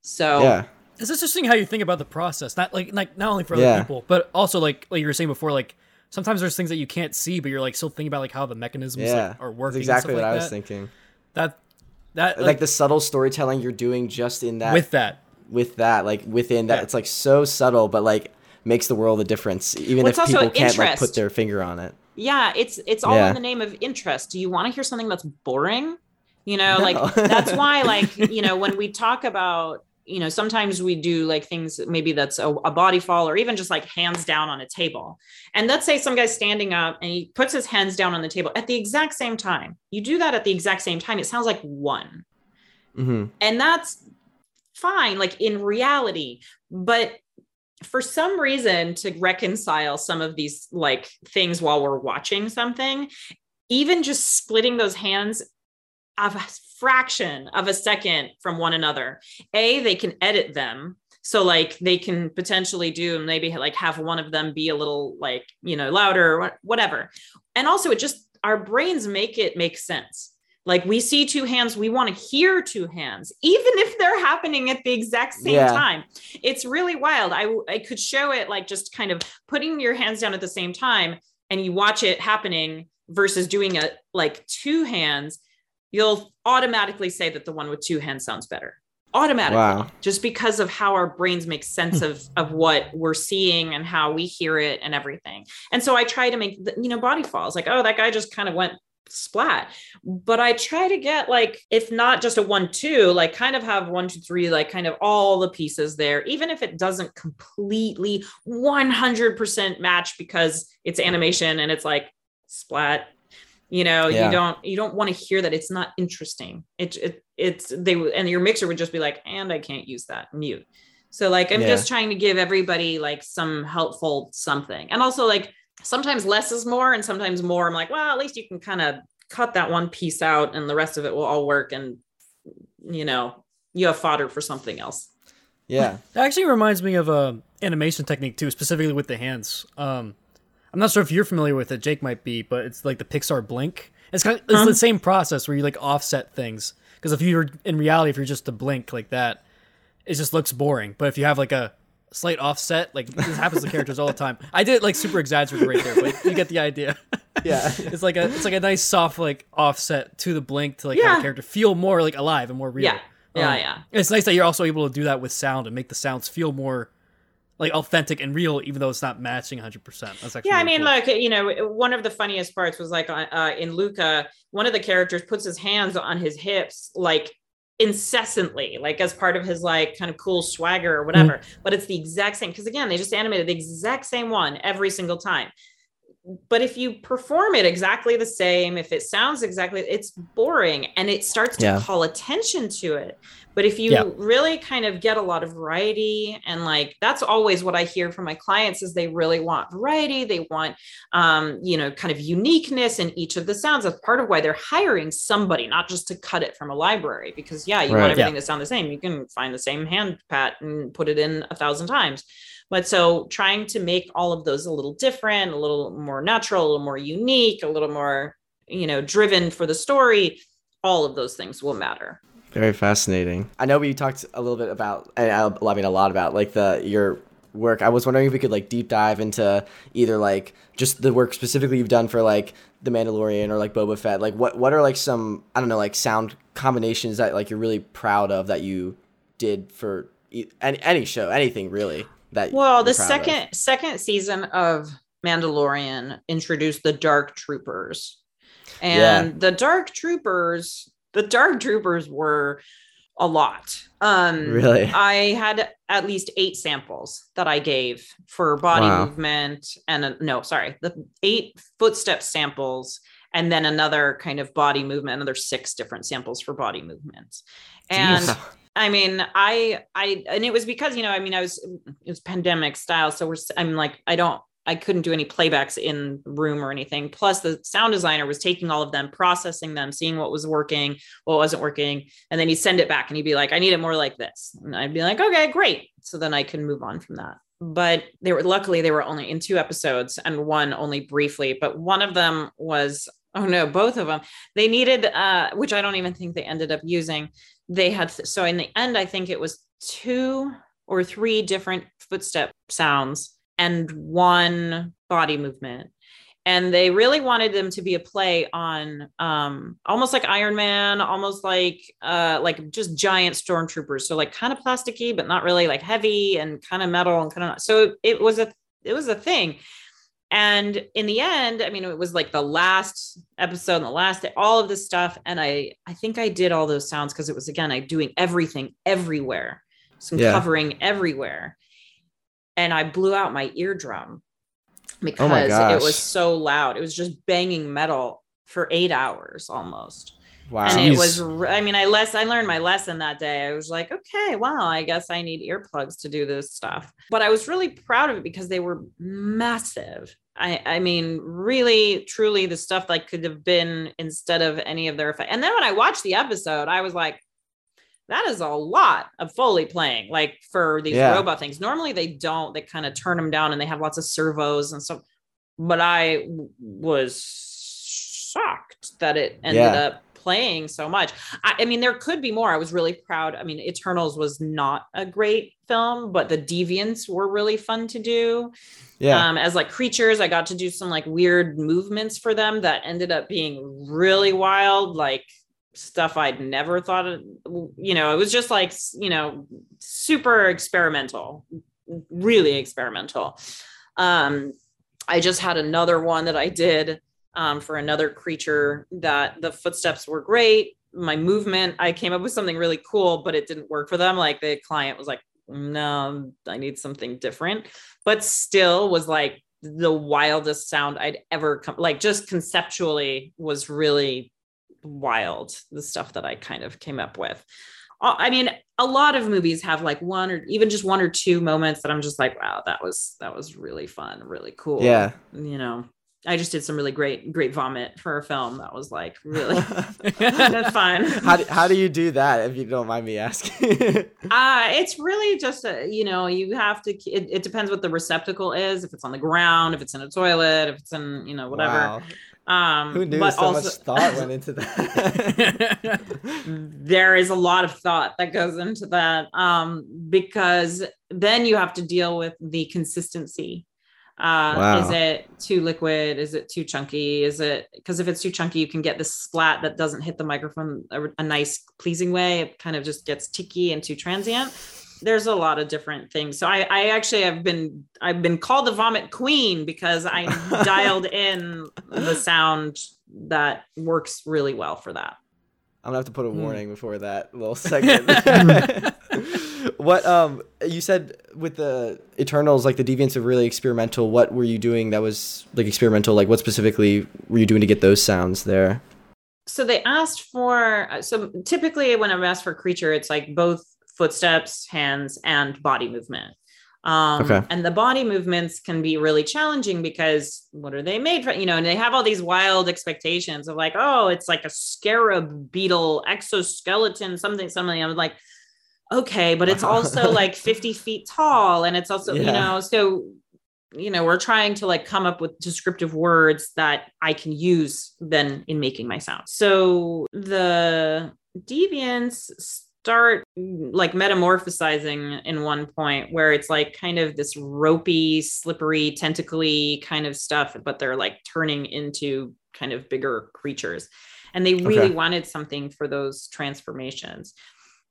So yeah. It's interesting how you think about the process. Not like like not only for other Yeah. people, but also like like you were saying before, like sometimes there's things that you can't see, but you're like still thinking about like how the mechanisms Yeah. like, are That's working. exactly and what stuff I was that. thinking. That that Like, like, the subtle storytelling you're doing just in that with that. with that, like within that, Yeah. it's like so subtle, but like makes the world a difference, even Well, if it's also people can't like put their finger on it. yeah, it's it's all Yeah. in the name of interest. Do you want to hear something that's boring? You know, No. like that's why, like, you know, when we talk about, you know, sometimes we do like things maybe that's a, a body fall or even just like hands down on a table. And let's say some guy's standing up and he puts his hands down on the table at the exact same time. You do that at the exact same time. It sounds like one. hmm and that's fine like in reality but for some reason to reconcile some of these like things while we're watching something even just splitting those hands a fraction of a second from one another. A they can edit them. So like they can potentially do maybe like have one of them be a little like you know louder or whatever. And also it just our brains make it make sense. Like we see two hands we want to hear two hands even if they're happening at the exact same Yeah. time. It's really wild. I i could show it like just kind of putting your hands down at the same time and you watch it happening versus doing it like two hands you'll automatically say that the one with two hands sounds better. Automatically. Wow. just because of how our brains make sense hmm. of of what we're seeing and how we hear it and everything. And so i try to make the, you know body falls like oh that guy just kind of went splat. But i try to get like if not just a one two like kind of have one two three like kind of all the pieces there even if it doesn't completely 100% match because it's animation and it's like splat you know Yeah. you don't you don't want to hear that it's not interesting it, it it's they and your mixer would just be like and i can't use that mute so like i'm Yeah. just trying to give everybody like some helpful something and also like sometimes less is more and sometimes more i'm like well at least you can kind of cut that one piece out and the rest of it will all work and you know you have fodder for something else Yeah. That actually reminds me of a animation technique too, specifically with the hands. Um, I'm not sure if you're familiar with it. Jake might be, but it's like the Pixar blink. It's kind of it's Huh? the same process where you like offset things. Because if you're in reality, if you're just to blink like that, it just looks boring. But if you have like a slight offset, like this happens to characters all the time. I did it like super exaggerated right there, but you get the idea. Yeah. it's like a it's like a nice soft like offset to the blink to like have Yeah. the character feel more like alive and more real. yeah yeah Um, yeah it's nice that you're also able to do that with sound and make the sounds feel more like authentic and real, even though it's not matching 100. percent That's actually yeah i mean cool. like you know one of the funniest parts was like uh, uh, in luca one of the characters puts his hands on his hips like incessantly like as part of his like kind of cool swagger or whatever but it's the exact same because again they just animated the exact same one every single time but if you perform it exactly the same if it sounds exactly it's boring and it starts to Yeah. call attention to it but if you Yeah. really kind of get a lot of variety and like that's always what i hear from my clients is they really want variety they want um you know kind of uniqueness in each of the sounds that's part of why they're hiring somebody not just to cut it from a library because yeah you Right. want everything Yeah. to sound the same you can find the same hand pat and put it in a thousand times but so trying to make all of those a little different, a little more natural, a little more unique, a little more, you know, driven for the story, all of those things will matter. Very fascinating. I know we talked a little bit about, and uh, I I mean a lot about like the your work. I was wondering if we could like deep dive into either like just the work specifically you've done for like The Mandalorian or like Boba Fett. Like what what are like some I don't know like sound combinations that like you're really proud of that you did for e- any any show, anything really that. Well, the you're of? second second season of Mandalorian introduced the Dark Troopers. And the Dark Troopers, the Dark Troopers were a lot. Um Really? I had at least eight samples that I gave for body Wow. movement and a, no, sorry, the eight footstep samples and then another kind of body movement, another six different samples for body movements. And Jeez. I mean, I, I, and it was because, you know, I mean, I was, it was pandemic style. So we're, I'm like, I don't, I couldn't do any playbacks in room or anything. Plus, the sound designer was taking all of them, processing them, seeing what was working, what wasn't working. And then he'd send it back and he'd be like, I need it more like this. And I'd be like, okay, great. So then I can move on from that. But they were, luckily, they were only in two episodes and one only briefly. But one of them was, oh no, both of them, they needed, uh, which I don't even think they ended up using they had so in the end i think it was two or three different footstep sounds and one body movement. And they really wanted them to be a play on um almost like iron man almost like uh like just giant stormtroopers. So like kind of plasticky but not really like heavy and kind of metal and kind of so it was a it was a thing and in the end i mean it was like the last episode and the last all of this stuff and i i think i did all those sounds because it was again i doing everything everywhere some Yeah. covering everywhere. And i blew out my eardrum because Oh my it was so loud. It was just banging metal for eight hours almost wow. and Jeez. it was I mean i less i learned my lesson that day i was like okay wow, i guess i need earplugs to do this stuff but i was really proud of it because they were massive i i mean really truly the stuff that could have been instead of any of their effect and then when i watched the episode i was like that is a lot of Foley playing, like for these Yeah. robot things. Normally they don't, they kind of turn them down and they have lots of servos and stuff. But I w- was shocked that it ended Yeah. up playing so much. I, I mean, there could be more. I was really proud. I mean, Eternals was not a great film, but the Deviants were really fun to do Yeah. um, as like creatures. I got to do some like weird movements for them that ended up being really wild, like stuff I'd never thought of. You know, it was just like, you know, super experimental, really experimental. Um, I just had another one that I did um, for another creature that the footsteps were great. My movement, I came up with something really cool, but it didn't work for them. Like the client was like, no, I need something different, but still was like the wildest sound I'd ever come, like just conceptually was really wild. The stuff that I kind of came up with. I mean, a lot of movies have like one or even just one or two moments that I'm just like, wow, that was that was really fun, really cool. Yeah. You know, I just did some really great, great vomit for a film. That was like really that's fun. how, do, how do you do that if you don't mind me asking? Uh, it's really just a, you know, you have to, it, it depends what the receptacle is. If it's on the ground, if it's in a toilet, if it's in, you know, whatever. Wow. Um, Who knew so also, much thought went into that? there is a lot of thought that goes into that um, because then you have to deal with the consistency. Uh, Wow. Is it too liquid? Is it too chunky? Is it because if it's too chunky, you can get this splat that doesn't hit the microphone a, a nice, pleasing way. It kind of just gets ticky and too transient. There's a lot of different things. So I, I actually have been I've been called the vomit queen because I dialed in the sound that works really well for that. I'm gonna have to put a Hmm. warning before that little segment. what um you said with the Eternals, like the deviants are really experimental. What were you doing that was like experimental? Like what specifically were you doing to get those sounds there? so they asked for so typically when i'm asked for creature it's like both footsteps hands and body movement um Okay. and the body movements can be really challenging because what are they made from you know and they have all these wild expectations of like oh it's like a scarab beetle exoskeleton something something i'm like okay but it's also like 50 feet tall and it's also you know so you know we're trying to like come up with descriptive words that i can use then in making my sound so the deviants start like metamorphosizing in one point where it's like kind of this ropey slippery tentacly kind of stuff but they're like turning into kind of bigger creatures. And they really Okay. wanted something for those transformations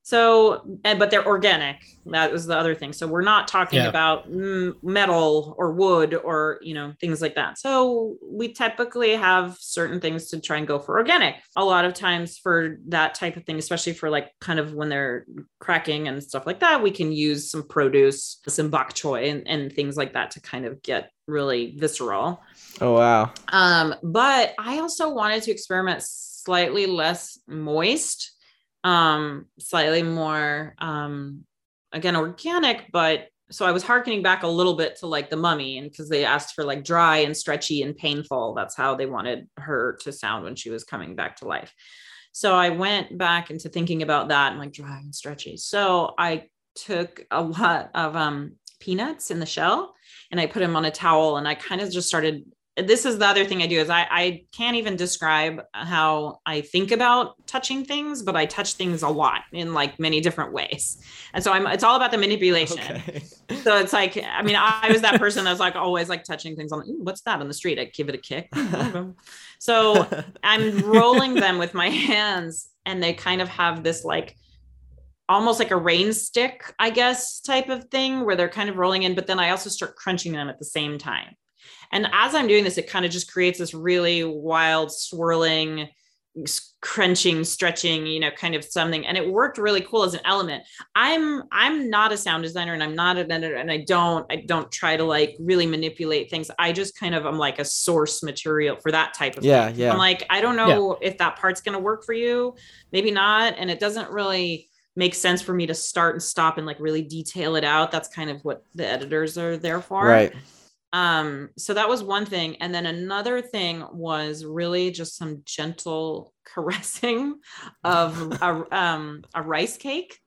so and but they're organic. That was the other thing. So we're not talking Yeah. about mm, metal or wood or you know things like that. So we typically have certain things to try and go for organic. A lot of times for that type of thing especially for like kind of when they're cracking and stuff like that we can use some produce some bok choy and, and things like that to kind of get really visceral. Oh wow. um, but I also wanted to experiment slightly less moist, um, slightly more, um, again, organic, but so I was harkening back a little bit to like the mummy and because they asked for like dry and stretchy and painful. That's how they wanted her to sound when she was coming back to life. So I went back into thinking about that and like dry and stretchy. So I took a lot of um, peanuts in the shell and I put them on a towel and I kind of just started this is the other thing I do is I, I can't even describe how I think about touching things, but I touch things a lot in like many different ways. And so I'm it's all about the manipulation. Okay. So it's like, I mean, I was that person that's like always like touching things on Ooh, what's that on the street? I give it a kick. so I'm rolling them with my hands and they kind of have this like almost like a rain stick, I guess, type of thing where they're kind of rolling in, but then I also start crunching them at the same time. And as I'm doing this, it kind of just creates this really wild, swirling, crunching, stretching, you know, kind of something. And it worked really cool as an element. I'm I'm not a sound designer and I'm not an editor and I don't I don't try to like really manipulate things. I just kind of I'm like a source material for that type of Yeah, thing. yeah. I'm like, I don't know if that part's gonna work for you, maybe not. And it doesn't really make sense for me to start and stop and like really detail it out. That's kind of what the editors are there for Right. Um so that was one thing and then another thing was really just some gentle caressing of a, um, a rice cake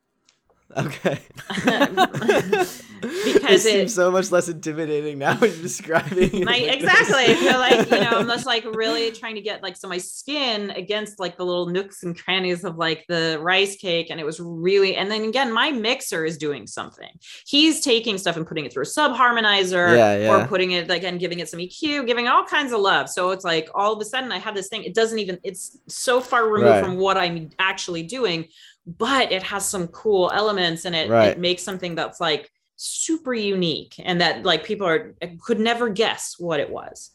Okay. Because it seems so much less intimidating now when you're describing it. My, like exactly. I feel like, you know, I'm just like really trying to get like so my skin against like the little nooks and crannies of like the rice cake. And it was really, and then again, my mixer is doing something. He's taking stuff and putting it through a sub harmonizer Yeah, yeah. or putting it again, giving it some EQ, giving all kinds of love. So it's like all of a sudden I have this thing. It doesn't even, it's so far removed Right. from what I'm actually doing, but it has some cool elements and it, Right. it makes something that's like super unique and that like people are could never guess what it was.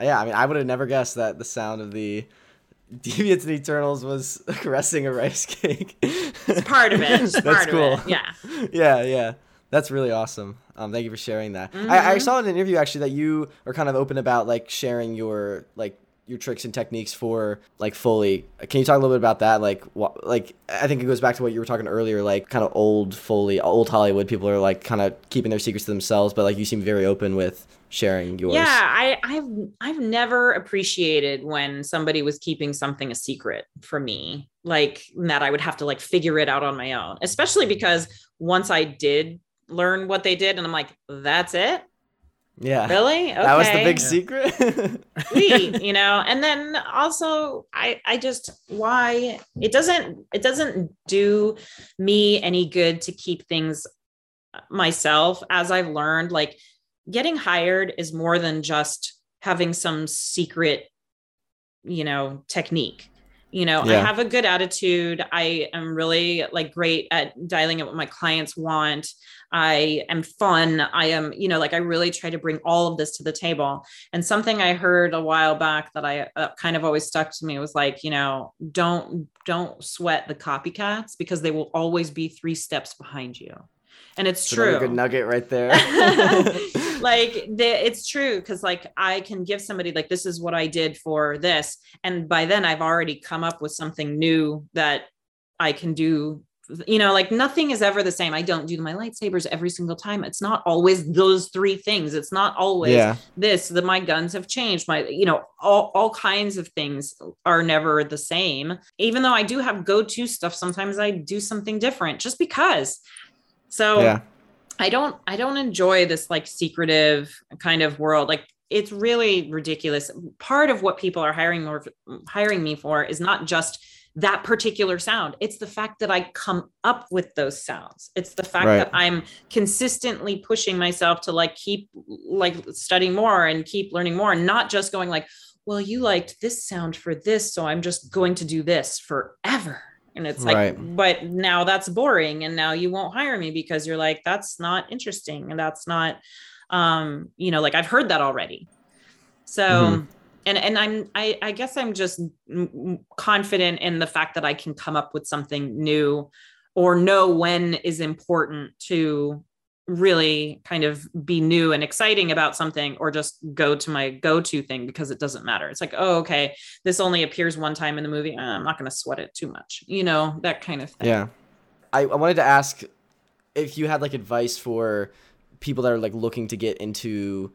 Yeah, I mean, I would have never guessed that the sound of the Deviants and Eternals was caressing a rice cake. It's part of it. It's That's part cool. of it. Yeah. yeah, yeah. That's really awesome. Um, thank you for sharing that. I, I Mhm. saw in an interview actually that you are kind of open about like sharing your like your tricks and techniques for like Foley. Can you talk a little bit about that? Like, what, like I think it goes back to what you were talking earlier, like kind of old Foley, old Hollywood. People are like kind of keeping their secrets to themselves, but like you seem very open with sharing yours. Yeah, I, I've I've never appreciated when somebody was keeping something a secret from me, like that I would have to like figure it out on my own. Especially because once I did learn what they did, and I'm like, that's it, yeah. really? Okay. That was the big Yeah. secret. Sweet, you know and then also i i just why it doesn't it doesn't do me any good to keep things myself as i've learned like getting hired is more than just having some secret you know technique you know i have a good attitude i am really like great at dialing in what my clients want i am fun. I am you know like i really try to bring all of this to the table. And something i heard a while back that i uh, kind of always stuck to me was like you know don't don't sweat the copycats because they will always be three steps behind you. And it's another true good nugget right there. like the, it's true because like i can give somebody like this is what i did for this. And by then i've already come up with something new that i can do you know like nothing is ever the same i don't do my lightsabers every single time it's not always those three things it's not always yeah. this that my guns have changed my you know all, all kinds of things are never the same even though i do have go-to stuff sometimes i do something different just because so Yeah. I don't I don't enjoy this like secretive kind of world. Like it's really ridiculous. Part of what people are hiring more hiring me for is not just that particular sound. It's the fact that I come up with those sounds. It's the fact Right. that I'm consistently pushing myself to like keep like studying more and keep learning more and not just going like, well, you liked this sound for this, so I'm just going to do this forever. And it's like, Right. but now that's boring and now you won't hire me because you're like, that's not interesting and that's not um, you know, like I've heard that already. So Mhm. And and I'm I I guess I'm just confident in the fact that I can come up with something new or know when is important to really kind of be new and exciting about something or just go to my go-to thing because it doesn't matter. It's like, oh, okay, this only appears one time in the movie. I'm not going to sweat it too much, you know, that kind of thing. Yeah. I, I wanted to ask if you had like advice for people that are like looking to get into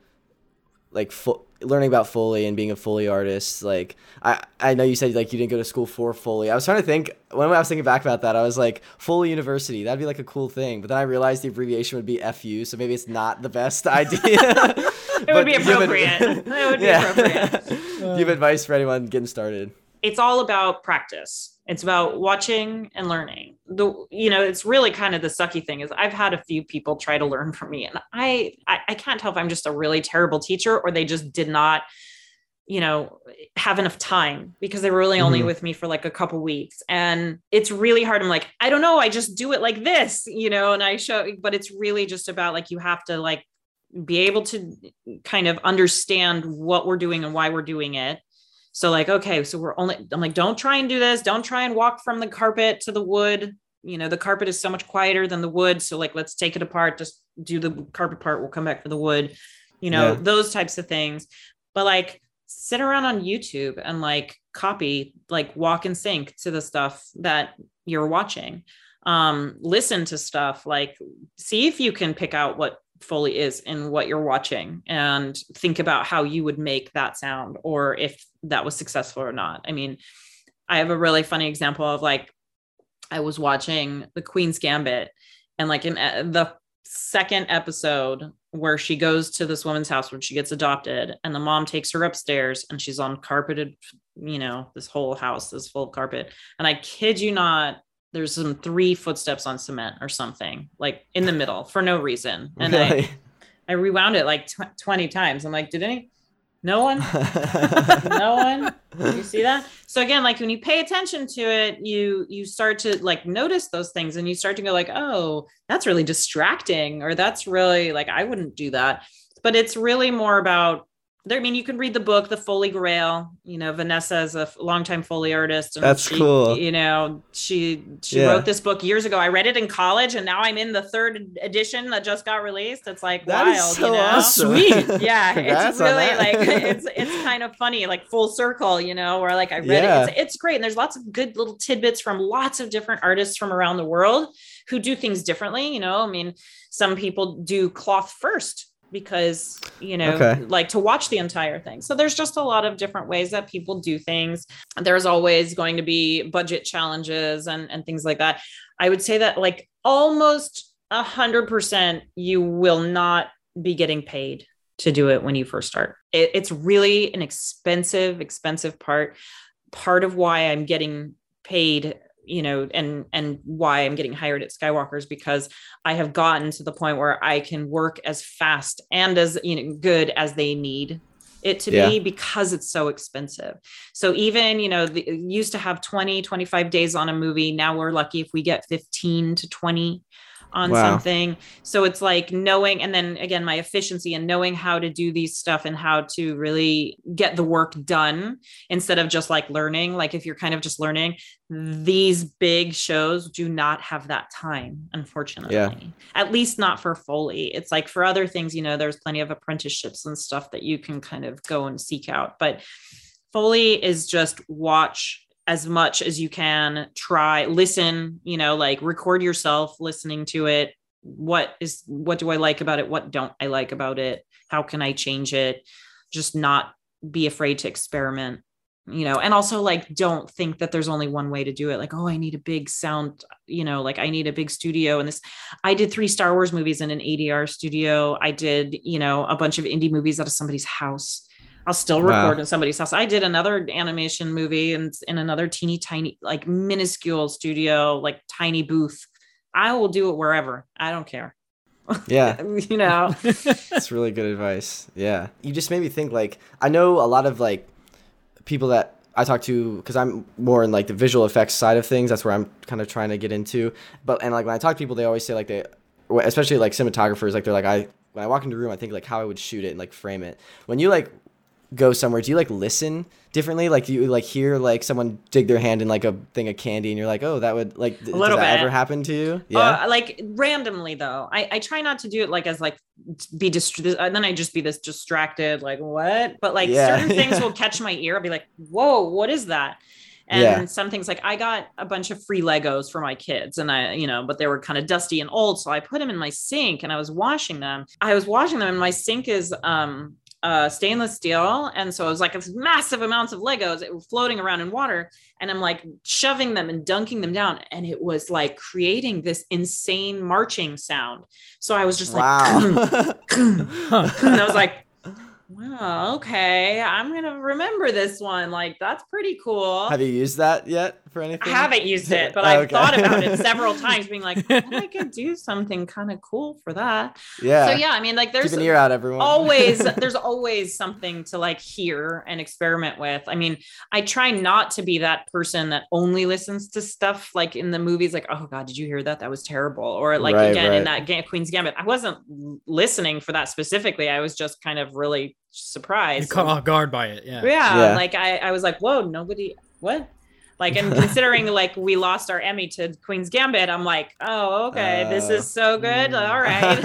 like fo- learning about Foley and being a Foley artist. Like I, I know you said like you didn't go to school for Foley. I was trying to think when I was thinking back about that, I was like Foley University. That'd be like a cool thing. But then I realized the abbreviation would be FU, so maybe it's not the best idea. It would be appropriate. It would be appropriate. Do you have advice for anyone getting started? It's all about practice. It's about watching and learning. The you know, it's really kind of the sucky thing is I've had a few people try to learn from me, and I I, I can't tell if I'm just a really terrible teacher or they just did not, you know, have enough time because they were really only Mhm. with me for like a couple weeks, and it's really hard. I'm like, I don't know, I just do it like this, you know, and I show, but it's really just about like you have to like be able to kind of understand what we're doing and why we're doing it so like, okay, so we're only, I'm like, don't try and do this. Don't try and walk from the carpet to the wood. You know, the carpet is so much quieter than the wood. So like, let's take it apart. Just do the carpet part. We'll come back for the wood, you know, Yeah. those types of things. But like sit around on YouTube and like copy, like walk and sync to the stuff that you're watching. Um, listen to stuff like see if you can pick out what Foley is in what you're watching and think about how you would make that sound or if that was successful or not. I mean, I have a really funny example of like, I was watching The Queen's Gambit and like in uh, the second episode where she goes to this woman's house when she gets adopted and the mom takes her upstairs and she's on carpeted you know this whole house is full of carpet and i kid you not there's some three footsteps on cement or something like in the middle for no reason. And Really? I, I rewound it like tw- 20 times. I'm like did any no one? No one? You see that? So again like when you pay attention to it you you start to like notice those things and you start to go like oh that's really distracting or that's really like i wouldn't do that. But it's really more about there, I mean, you can read the book, The Foley Grail. You know, Vanessa is a longtime Foley artist. And That's she, cool. You know, she she Yeah. wrote this book years ago. I read it in college, and now I'm in the third edition that just got released. It's like That wild, so you know? awesome. Sweet. yeah it's really like it's it's kind of funny like full circle you know where like i read Yeah. it it's, it's great and there's lots of good little tidbits from lots of different artists from around the world who do things differently you know i mean some people do cloth first because you know Okay. like to watch the entire thing so there's just a lot of different ways that people do things there's always going to be budget challenges and and things like that i would say that like almost a hundred percent you will not be getting paid to do it when you first start. It, it's really an expensive, expensive part. Part of why I'm getting paid, you know, and and why I'm getting hired at Skywalkers because I have gotten to the point where I can work as fast and as you know good as they need it to Yeah. be because it's so expensive. So even, you know, the, used to have 20, 25 days on a movie. Now we're lucky if we get 15 to 20 on Wow. something. So it's like knowing, and then again, my efficiency and knowing how to do these stuff and how to really get the work done instead of just like learning. Like if you're kind of just learning, these big shows do not have that time, unfortunately. Yeah. At least not for Foley. It's like for other things, you know, there's plenty of apprenticeships and stuff that you can kind of go and seek out. But Foley is just watch as much as you can, try, listen, you know, like record yourself listening to it. What is what do I like about it? What don't I like about it? How can I change it? Just not be afraid to experiment you know and also like don't think that there's only one way to do it like oh i need a big sound you know like i need a big studio and this i did three star wars movies in an adr studio i did you know a bunch of indie movies out of somebody's house i'll still Wow. record in somebody's house i did another animation movie and in another teeny tiny like minuscule studio like tiny booth i will do it wherever i don't care yeah. you know That's really good advice. Yeah. You just made me think like I know a lot of like people that I talk to because I'm more in like the visual effects side of things. That's where I'm kind of trying to get into. But and like when I talk to people, they always say like they, especially like cinematographers, like they're like I when I walk into a room, I think like how I would shoot it and like frame it. When you like go somewhere, do you like listen differently? Like do you like hear like someone dig their hand in like a thing of candy and you're like, oh, that would like th- does that bit. ever happen to you? Uh, like randomly though. I, I try not to do it like as like be dist- and then I just be this distracted, like what? But like Yeah. certain things will catch my ear. I'll be like, whoa, what is that? And Yeah. some things like I got a bunch of free Legos for my kids and I, you know, but they were kind of dusty and old. So I put them in my sink and I was washing them. I was washing them and my sink is um uh stainless steel. And so it was like it's massive amounts of Legos it was floating around in water. And I'm like shoving them and dunking them down. And it was like creating this insane marching sound. So I was just like wow. and I was like, wow, okay, I'm gonna remember this one. Like, that's pretty cool. Have you used that yet for anything? I haven't used it, but I've Okay. thought about it several times, being like, oh, I could do something kind of cool for that. Yeah. So yeah, I mean, like, there's Keep an ear out, everyone. always there's always something to like hear and experiment with. I mean, I try not to be that person that only listens to stuff like in the movies, like, oh god, did you hear that? That was terrible. Or like Right, again in right. that Ga- Queen's Gambit, I wasn't listening for that specifically. I was just kind of really You caught off guard by it. Yeah. yeah, Yeah. like I, I was like, whoa, nobody what? Like, and considering like we lost our Emmy to Queen's Gambit, I'm like, oh, okay, this Uh, is so good. mm. All right.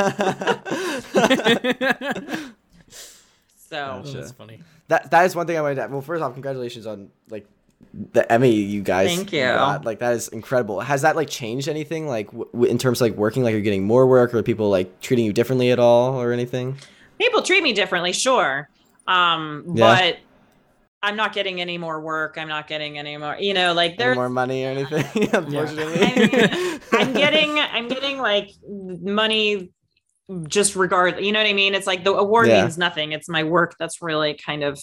so Oh, Gotcha. that's funny. that that is one thing I wanted to. Add. Well, first off, congratulations on like the Emmy you guys Thank you. got. Like that is incredible. Has that like changed anything? Like w- w- in terms of like working, like you're getting more work, or people like treating you differently at all, or anything? People treat me differently, sure. Um, Yeah. but I'm not getting any more work. I'm not getting any more, you know, like Any there's more money or anything? Unfortunately, I I'm getting I'm getting like money just regard you know what I mean? It's like the award Yeah. means nothing. It's my work that's really kind of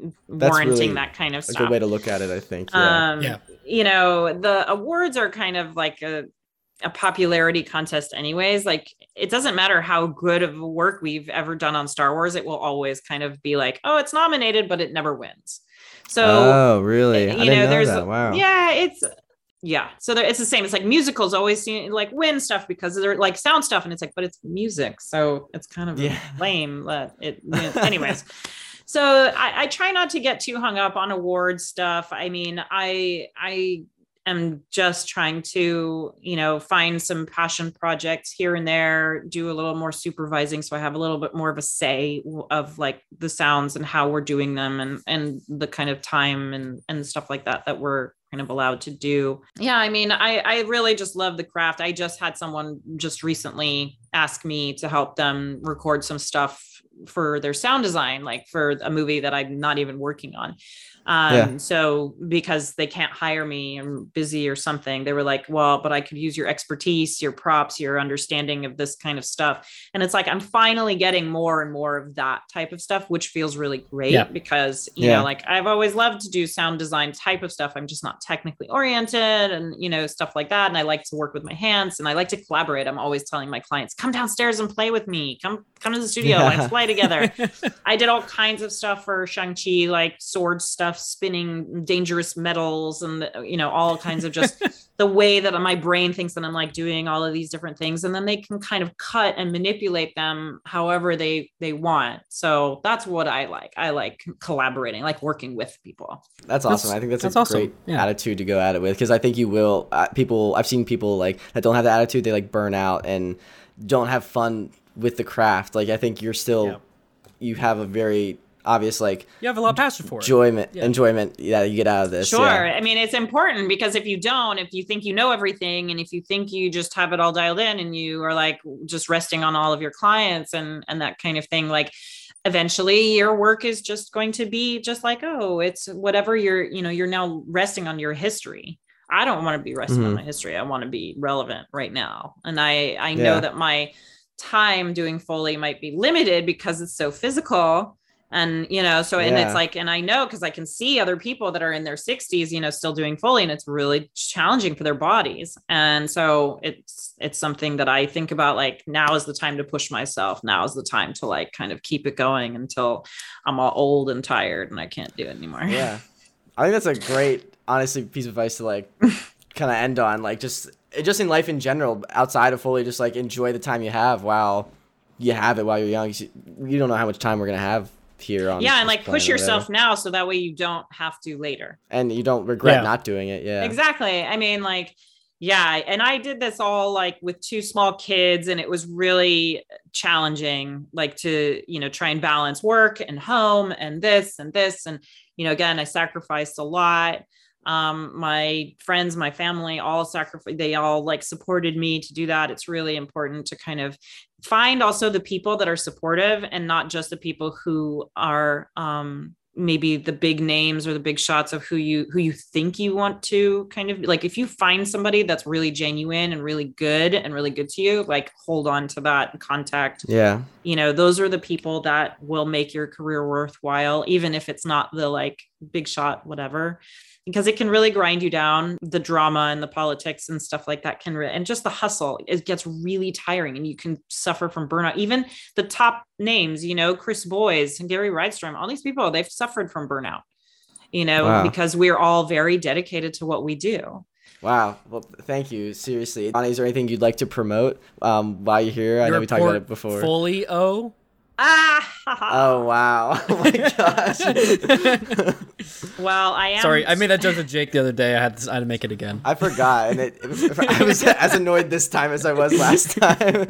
That's warranting really that kind of a stuff. good way to look at it. I think. Yeah. Um Yeah. you know, the awards are kind of like a a popularity contest anyways like it doesn't matter how good of work we've ever done on Star Wars it will always kind of be like oh it's nominated but it never wins so oh, really? Eh, I you didn't know, know there's that. Wow. yeah, it's yeah. So there, it's the same. It's like musicals always seem like win stuff because they're like sound stuff, and it's like, but it's music, so it's kind of Yeah. lame. That it, anyways. So I, I try not to get too hung up on award stuff. I mean, I I am just trying to you know find some passion projects here and there, do a little more supervising, so I have a little bit more of a say of like the sounds and how we're doing them and and the kind of time and and stuff like that that we're kind of allowed to do. Yeah, I mean, I I really just love the craft. I just had someone just recently ask me to help them record some stuff for their sound design, like for a movie that I'm not even working on. Um, Yeah. so because they can't hire me, I'm busy or something, they were like, well, but I could use your expertise, your props, your understanding of this kind of stuff. And it's like, I'm finally getting more and more of that type of stuff, which feels really great Yeah. because, you Yeah. know, like I've always loved to do sound design type of stuff. I'm just not technically oriented and, you know, stuff like that. And I like to work with my hands and I like to collaborate. I'm always telling my clients, come downstairs and play with me. Come, come to the studio. Yeah. Let's play together. I did all kinds of stuff for Shang-Chi, like sword stuff, spinning dangerous metals, and you know, all kinds of just the way that my brain thinks that I'm like doing all of these different things. And then they can kind of cut and manipulate them however they they want. So that's what I like. I like collaborating, like working with people. That's That's- awesome. I think that's, that's a awesome. great Yeah. attitude to go at it with because I think you will. Uh, people, I've seen people like that don't have the attitude. They like burn out and don't have fun with the craft. Like I think you're still, Yeah. you have a very obvious like You have a lot of passion for it. enjoyment, Yeah. enjoyment that you get out of this. Sure. yeah. I mean, it's important because if you don't, if you think you know everything and if you think you just have it all dialed in and you are like just resting on all of your clients and and that kind of thing, like eventually your work is just going to be just like, oh, it's whatever you're, you know, you're now resting on your history. I don't want to be resting on Mhm. my history. I want to be relevant right now. And I I know Yeah. that my time doing Foley might be limited because it's so physical. And you know, so and Yeah. it's like, and I know because I can see other people that are in their 60s, you know, still doing Foley, and it's really challenging for their bodies. And so it's it's something that I think about like now is the time to push myself. Now is the time to like kind of keep it going until I'm all old and tired and I can't do it anymore. yeah. I think that's a great, honestly, piece of advice to like kind of end on. Like just, just in life in general, outside of Foley, just like enjoy the time you have while you have it while you're young. You you don't know how much time we're gonna have here on. yeah, and like push planet or whatever. yourself now so that way you don't have to later. and you don't regret Yeah. not doing it. Yeah. Exactly. I mean, like, yeah. And I did this all like with two small kids, and it was really challenging, like to, you know, try and balance work and home and this and this. And, you know, again, I sacrificed a lot. Um, my friends, my family all sacrificed, they all like supported me to do that. It's really important to kind of find also the people that are supportive and not just the people who are um maybe the big names or the big shots of who you who you think you want to kind of like if you find somebody that's really genuine and really good and really good to you like hold on to that contact Yeah. you know those are the people that will make your career worthwhile even if it's not the like big shot whatever because it can really grind you down the drama and the politics and stuff like that can re- and just the hustle it gets really tiring and you can suffer from burnout even the top names you know Chris Boyes and gary rydstrom all these people they've suffered from burnout you know Wow. because we're all very dedicated to what we do Wow. Well, thank you. Seriously. Bonnie, is there anything you'd like to promote um, while you're here? I know we talked about it before. Fully O. ah Oh, wow. Oh, my gosh. well i am Sorry, I made that joke to Jake the other day. I had to, I had to make it again. I forgot. And it, it was, I was as annoyed this time as I was last time.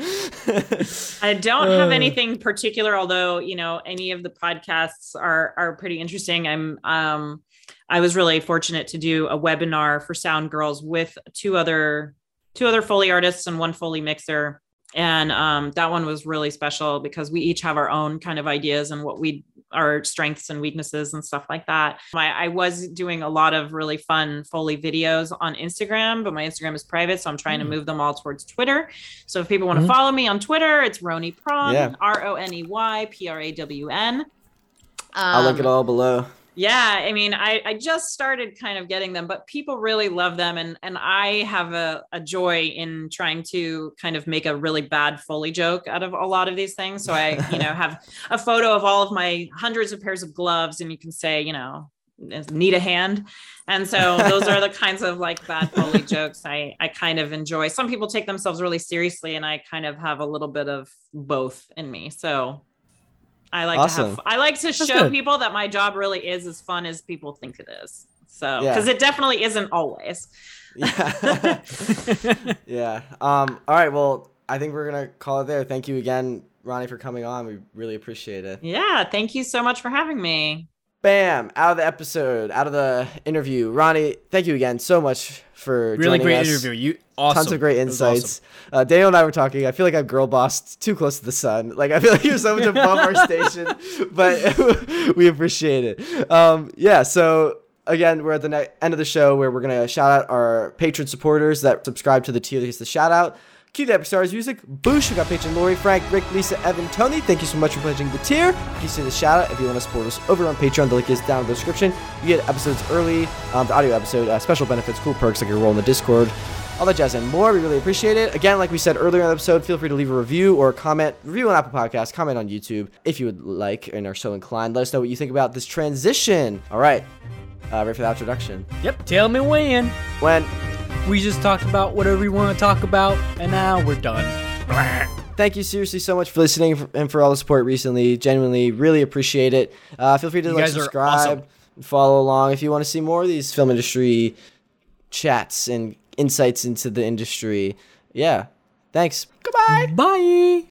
I don't have Uh. anything particular, although you know any of the podcasts are are pretty interesting. I'm um I was really fortunate to do a webinar for Sound Girls with two other two other Foley artists and one Foley mixer. And um, that one was really special because we each have our own kind of ideas and what we our strengths and weaknesses and stuff like that. I, I, was doing a lot of really fun Foley videos on Instagram, but my Instagram is private, so I'm trying mm. to move them all towards Twitter. So if people want to mm-hmm. follow me on Twitter, it's Roney Prawn, R O N E Y P R A W N. I'll link it um, all below yeah i mean I, I just started kind of getting them but people really love them and and i have a, a joy in trying to kind of make a really bad foley joke out of a lot of these things. So i you know have a photo of all of my hundreds of pairs of gloves and you can say you know need a hand. And so those are the kinds of like bad foley jokes i i kind of enjoy. Some people take themselves really seriously and i kind of have a little bit of both in me. So I like awesome. to have I like to That's show good. people that my job really is as fun as people think it is. So because yeah. it definitely isn't always. Yeah. yeah. Um, all right. Well, I think we're gonna call it there. Thank you again, Ronnie, for coming on. We really appreciate it. Yeah. Thank you so much for having me. Bam! Out of the episode, out of the interview. Ronnie, thank you again so much for really great us. interview. You awesome. Tons of great insights. Awesome. Uh, Daniel and I were talking. I feel like I'm girl bossed too close to the sun. Like I feel like you're so much above our station, but we appreciate it. Um, yeah. So again, we're at the ne- end of the show where we're gonna shout out our patron supporters that subscribe to the tier that gets the shout out. Cue the Epic Stars music. Boosh, we got patron Lori, Frank, Rick, Lisa, Evan, Tony. Thank you so much for pledging the tier. You see the shout out if you want to support us over on Patreon. The link is down in the description. You get episodes early, um, the audio episode, uh, special benefits, cool perks like your role in the Discord, all that jazz and more. We really appreciate it. Again, like we said earlier in the episode, feel free to leave a review or comment. Review on Apple Podcasts, comment on YouTube if you would like and are so inclined. Let us know what you think about this transition. All right. Uh, ready for the introduction? Yep. Tell me when. When. We just talked about whatever we want to talk about, and now we're done. Thank you seriously so much for listening and for all the support recently. Genuinely, really appreciate it. Uh, feel free to like, subscribe, awesome. follow along if you want to see more of these film industry chats and insights into the industry. Yeah. Thanks. Goodbye. Bye.